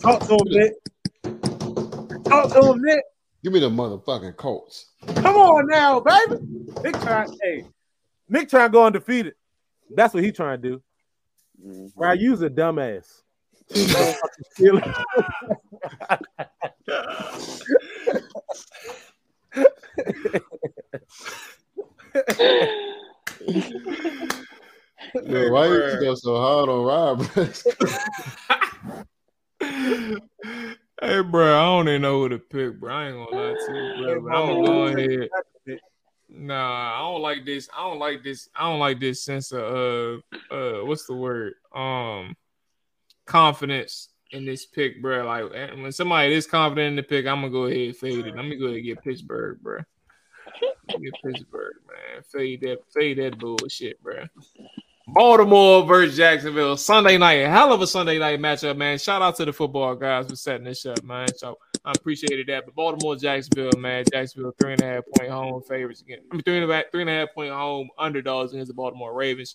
Talk to him, Nick. Talk to him, Nick. Give me the motherfucking Colts. Come on now, baby. Nick trying, hey, Nick trying to go undefeated. That's what he trying to do. Mhm. Right, use a dumbass. Choose the fucking Steelers. Yo, why you go so hard on Rob? hey, bro, I don't even know who to pick, bro. I ain't gonna lie to you, bro. But I'm gonna go ahead. Nah, I don't like this. I don't like this. I don't like this sense of uh uh what's the word? Um confidence in this pick, bro. Like when somebody is confident in the pick, I'm gonna go ahead and fade it. Let me go ahead and get Pittsburgh, bro. Get Pittsburgh, man. Fade that, fade that bullshit, bro. Baltimore versus Jacksonville Sunday night. Hell of a Sunday night matchup, man. Shout out to the football guys for setting this up, man. So I appreciated that. But Baltimore, Jacksonville, man. Jacksonville three and a half point home favorites again. I mean three and a half, three and a half point home underdogs against the Baltimore Ravens.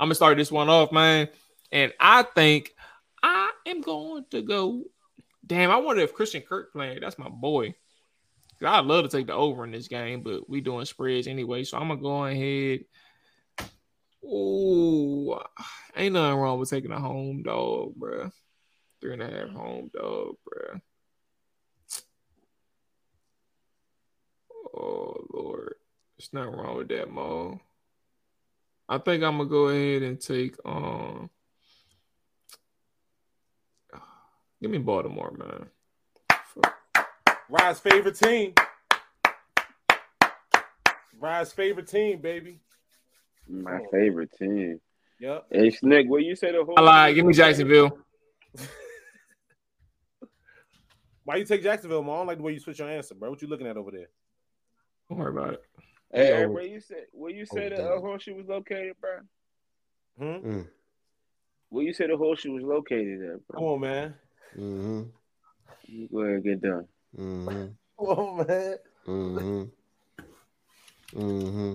I'm gonna start this one off, man. And I think I am going to go. Damn, I wonder if Christian Kirk playing. That's my boy. I'd love to take the over in this game, but we doing spreads anyway. So I'm gonna go ahead. Ooh, ain't nothing wrong with taking a home dog, bruh. Three and a half home dog, bruh. Oh Lord, it's nothing wrong with that, Mo. I think I'm gonna go ahead and take um. Give me Baltimore, man. Fuck. Rod's favorite team. Rod's favorite team, baby. My favorite team. Yep. Hey, Snick, what you say the whole? I lied. Give me Jacksonville. [LAUGHS] Why you take Jacksonville, man? I don't like the way you switch your answer, bro. What you looking at over there? Don't worry about it. Hey, Yeah. hey, where you say where you say the uh, damn. horseshoe was located, bro? Hmm? Mm, Where you say the horseshoe was located at, Come on, man. Mm-hmm, You go ahead and get done. mm-hmm, [LAUGHS] Come on, man. mm-hmm, mm-hmm.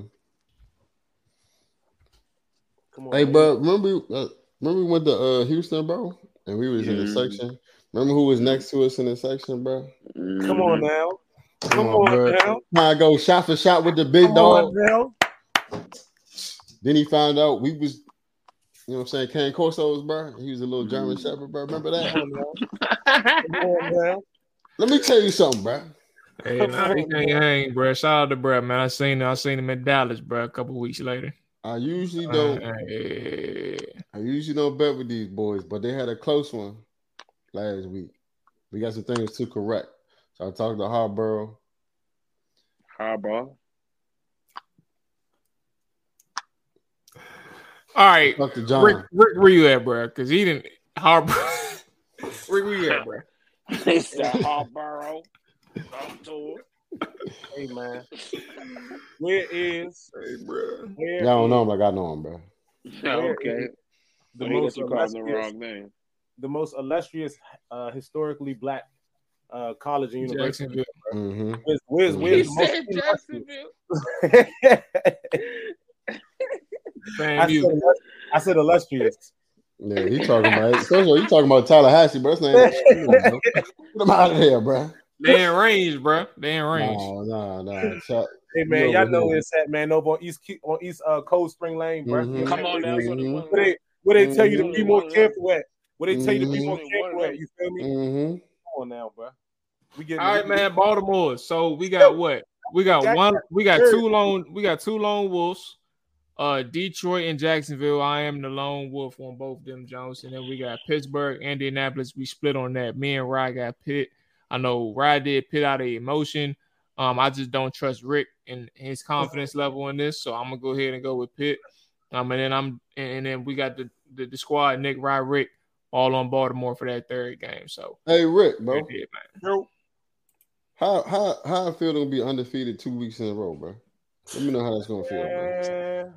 Come on. Hey, man. bro, remember, uh, remember we went to uh, Houston, bro, and we was in the Mhm. section. Remember who was next to us in the section, bro? Come on now. Come Come on, on now. Trying to go shot for shot with the big Come dog. on. Then he found out we was, you know what I'm saying, Cane Corso's, bro. He was a little German Mm. Shepherd, bro. Remember that? Come on. Come on now. Let me tell you something, bro. Hey, nah, he can't hang, bro. Shout out to bro, man. I seen him. I seen him in Dallas, bro. A couple weeks later. I usually don't. I usually don't bet with these boys, but they had a close one last week. We got some things to correct. So I talked to Harborough. Harbaugh. All right, Talked to John. Ric, Ric, where you at, bro? Because he didn't. Harbor. [LAUGHS] Ric, where you at, bro? They said Harbaugh. Talk to Hey man, where is Hey, bro. where Y'all don't know him like I know him, bro. him. [LAUGHS] Okay. the So most you calling the illustrious, wrong name. the most illustrious, uh, historically black uh, college and university? Jacksonville. hmm Where's, where's, where's He the said Jacksonville. [LAUGHS] Fan I, said. I said illustrious. Yeah, he talking about. First of all, you talking about Tallahassee, bro. That's not. [LAUGHS] Come bro. Get him out of here, bro. They in range, bro. They in range. No, no, no. Chuck. Hey man, You y'all know where it's at, man. Over on East on East uh, Cold Spring Lane, bro. Mhm. Come on now. Mhm. for the one- Where they where they tell you to be more careful at. Where they tell you to be more careful at. You feel me? Mm-hmm. Come on now, bro. We get All right, man. Baltimore. So we got what? We got one. We got two lone. We got two lone wolves. Uh, Detroit and Jacksonville. I am the lone wolf on both them Jones, and then we got Pittsburgh, Indianapolis. We split on that. Me and Ry got Pitt. I know Ry did Pitt out of emotion. Um, I just don't trust Ric and his confidence level in this, so I'm gonna go ahead and go with Pitt. Um, and then I'm and, and then we got the, the the squad Nick Ry Ric all on Baltimore for that third game. So Hey, Ric, bro. that's it, man. How how how I feel to be undefeated two weeks in a row, bro? Let me know how that's gonna feel, bro. Man,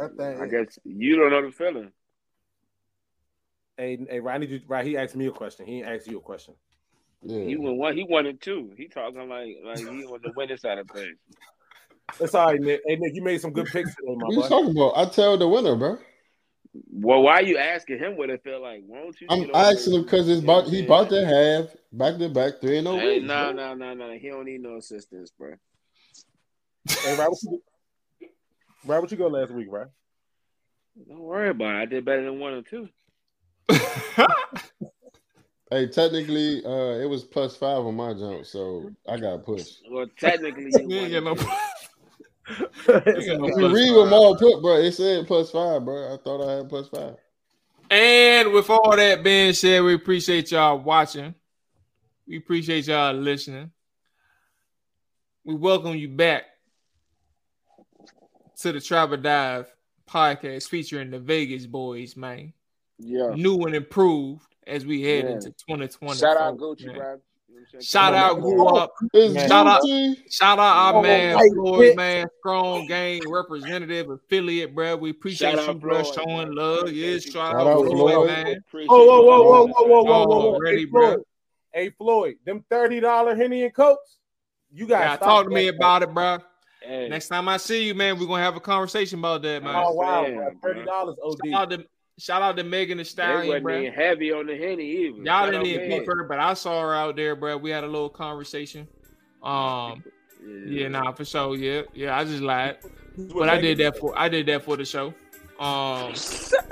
that thing. I guess you don't know the feeling. Hey, hey, right, I you. Right, he asked me a question. He asked you a question. Yeah. He won one. He won it too. He talking like like he was the winning side of things. It's all right, Nick. Hey, Nick, you made some good picks today, my What you boy. talking about? I tell the winner, bro. Well, why are you asking him what it felt like? Why don't you? I'm asking him because it's about he Yeah. about to have back to back three and no Hey, no, no, no, no. He don't need no assistance, bro. Hey, right, what you, right, what you go last week, right? Don't worry about it. I did better than one or two. [LAUGHS] Hey, technically, uh, it was plus five on my jump, so I got pushed. Well, technically, you [LAUGHS] You ain't won. got no. [LAUGHS] You no If you read five. them all put, bro, it said plus five, bro. I thought I had plus five. And with all that being said, we appreciate y'all watching. We appreciate y'all listening. We welcome you back to the Trap or Dive podcast featuring the Vegas boys, man. Yeah. New and improved as we head Yeah. into 2020. Shout out Gucci, man. bro. You know what I'm saying? Shout out man. Grew Up. Shout out- Shout out our Oh, man right, Floyd, man. Strong gang representative affiliate, bro. We appreciate Shout you, bro. Floyd, showing love. Yes, you. shout Shout out out Floyd, Floyd. man. Oh, whoa, whoa, whoa, whoa, whoa, whoa, whoa, whoa. Already, Hey, bro. Floyd. Hey, Floyd, them thirty dollar Henny and Cokes. You got to talk to me about it, bro. Hey, Next time I see you, man, we're gonna have a conversation about that, man. Oh wow, Damn, bro. bro. thirty dollars OD. Shout out to shout out to Megan the they Stallion, wasn't bro. heavy on the henny either. Y'all Shout didn't out even peep her, but I saw her out there, bro. We had a little conversation. Um, yeah, nah, for sure. Yeah, yeah. I just lied, but I did that for I did that for the show. Um, [LAUGHS]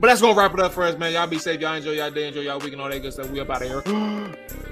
but that's gonna wrap it up for us, man. Y'all be safe. Y'all enjoy y'all day, enjoy y'all week, and all that good stuff. We up out of here. [GASPS]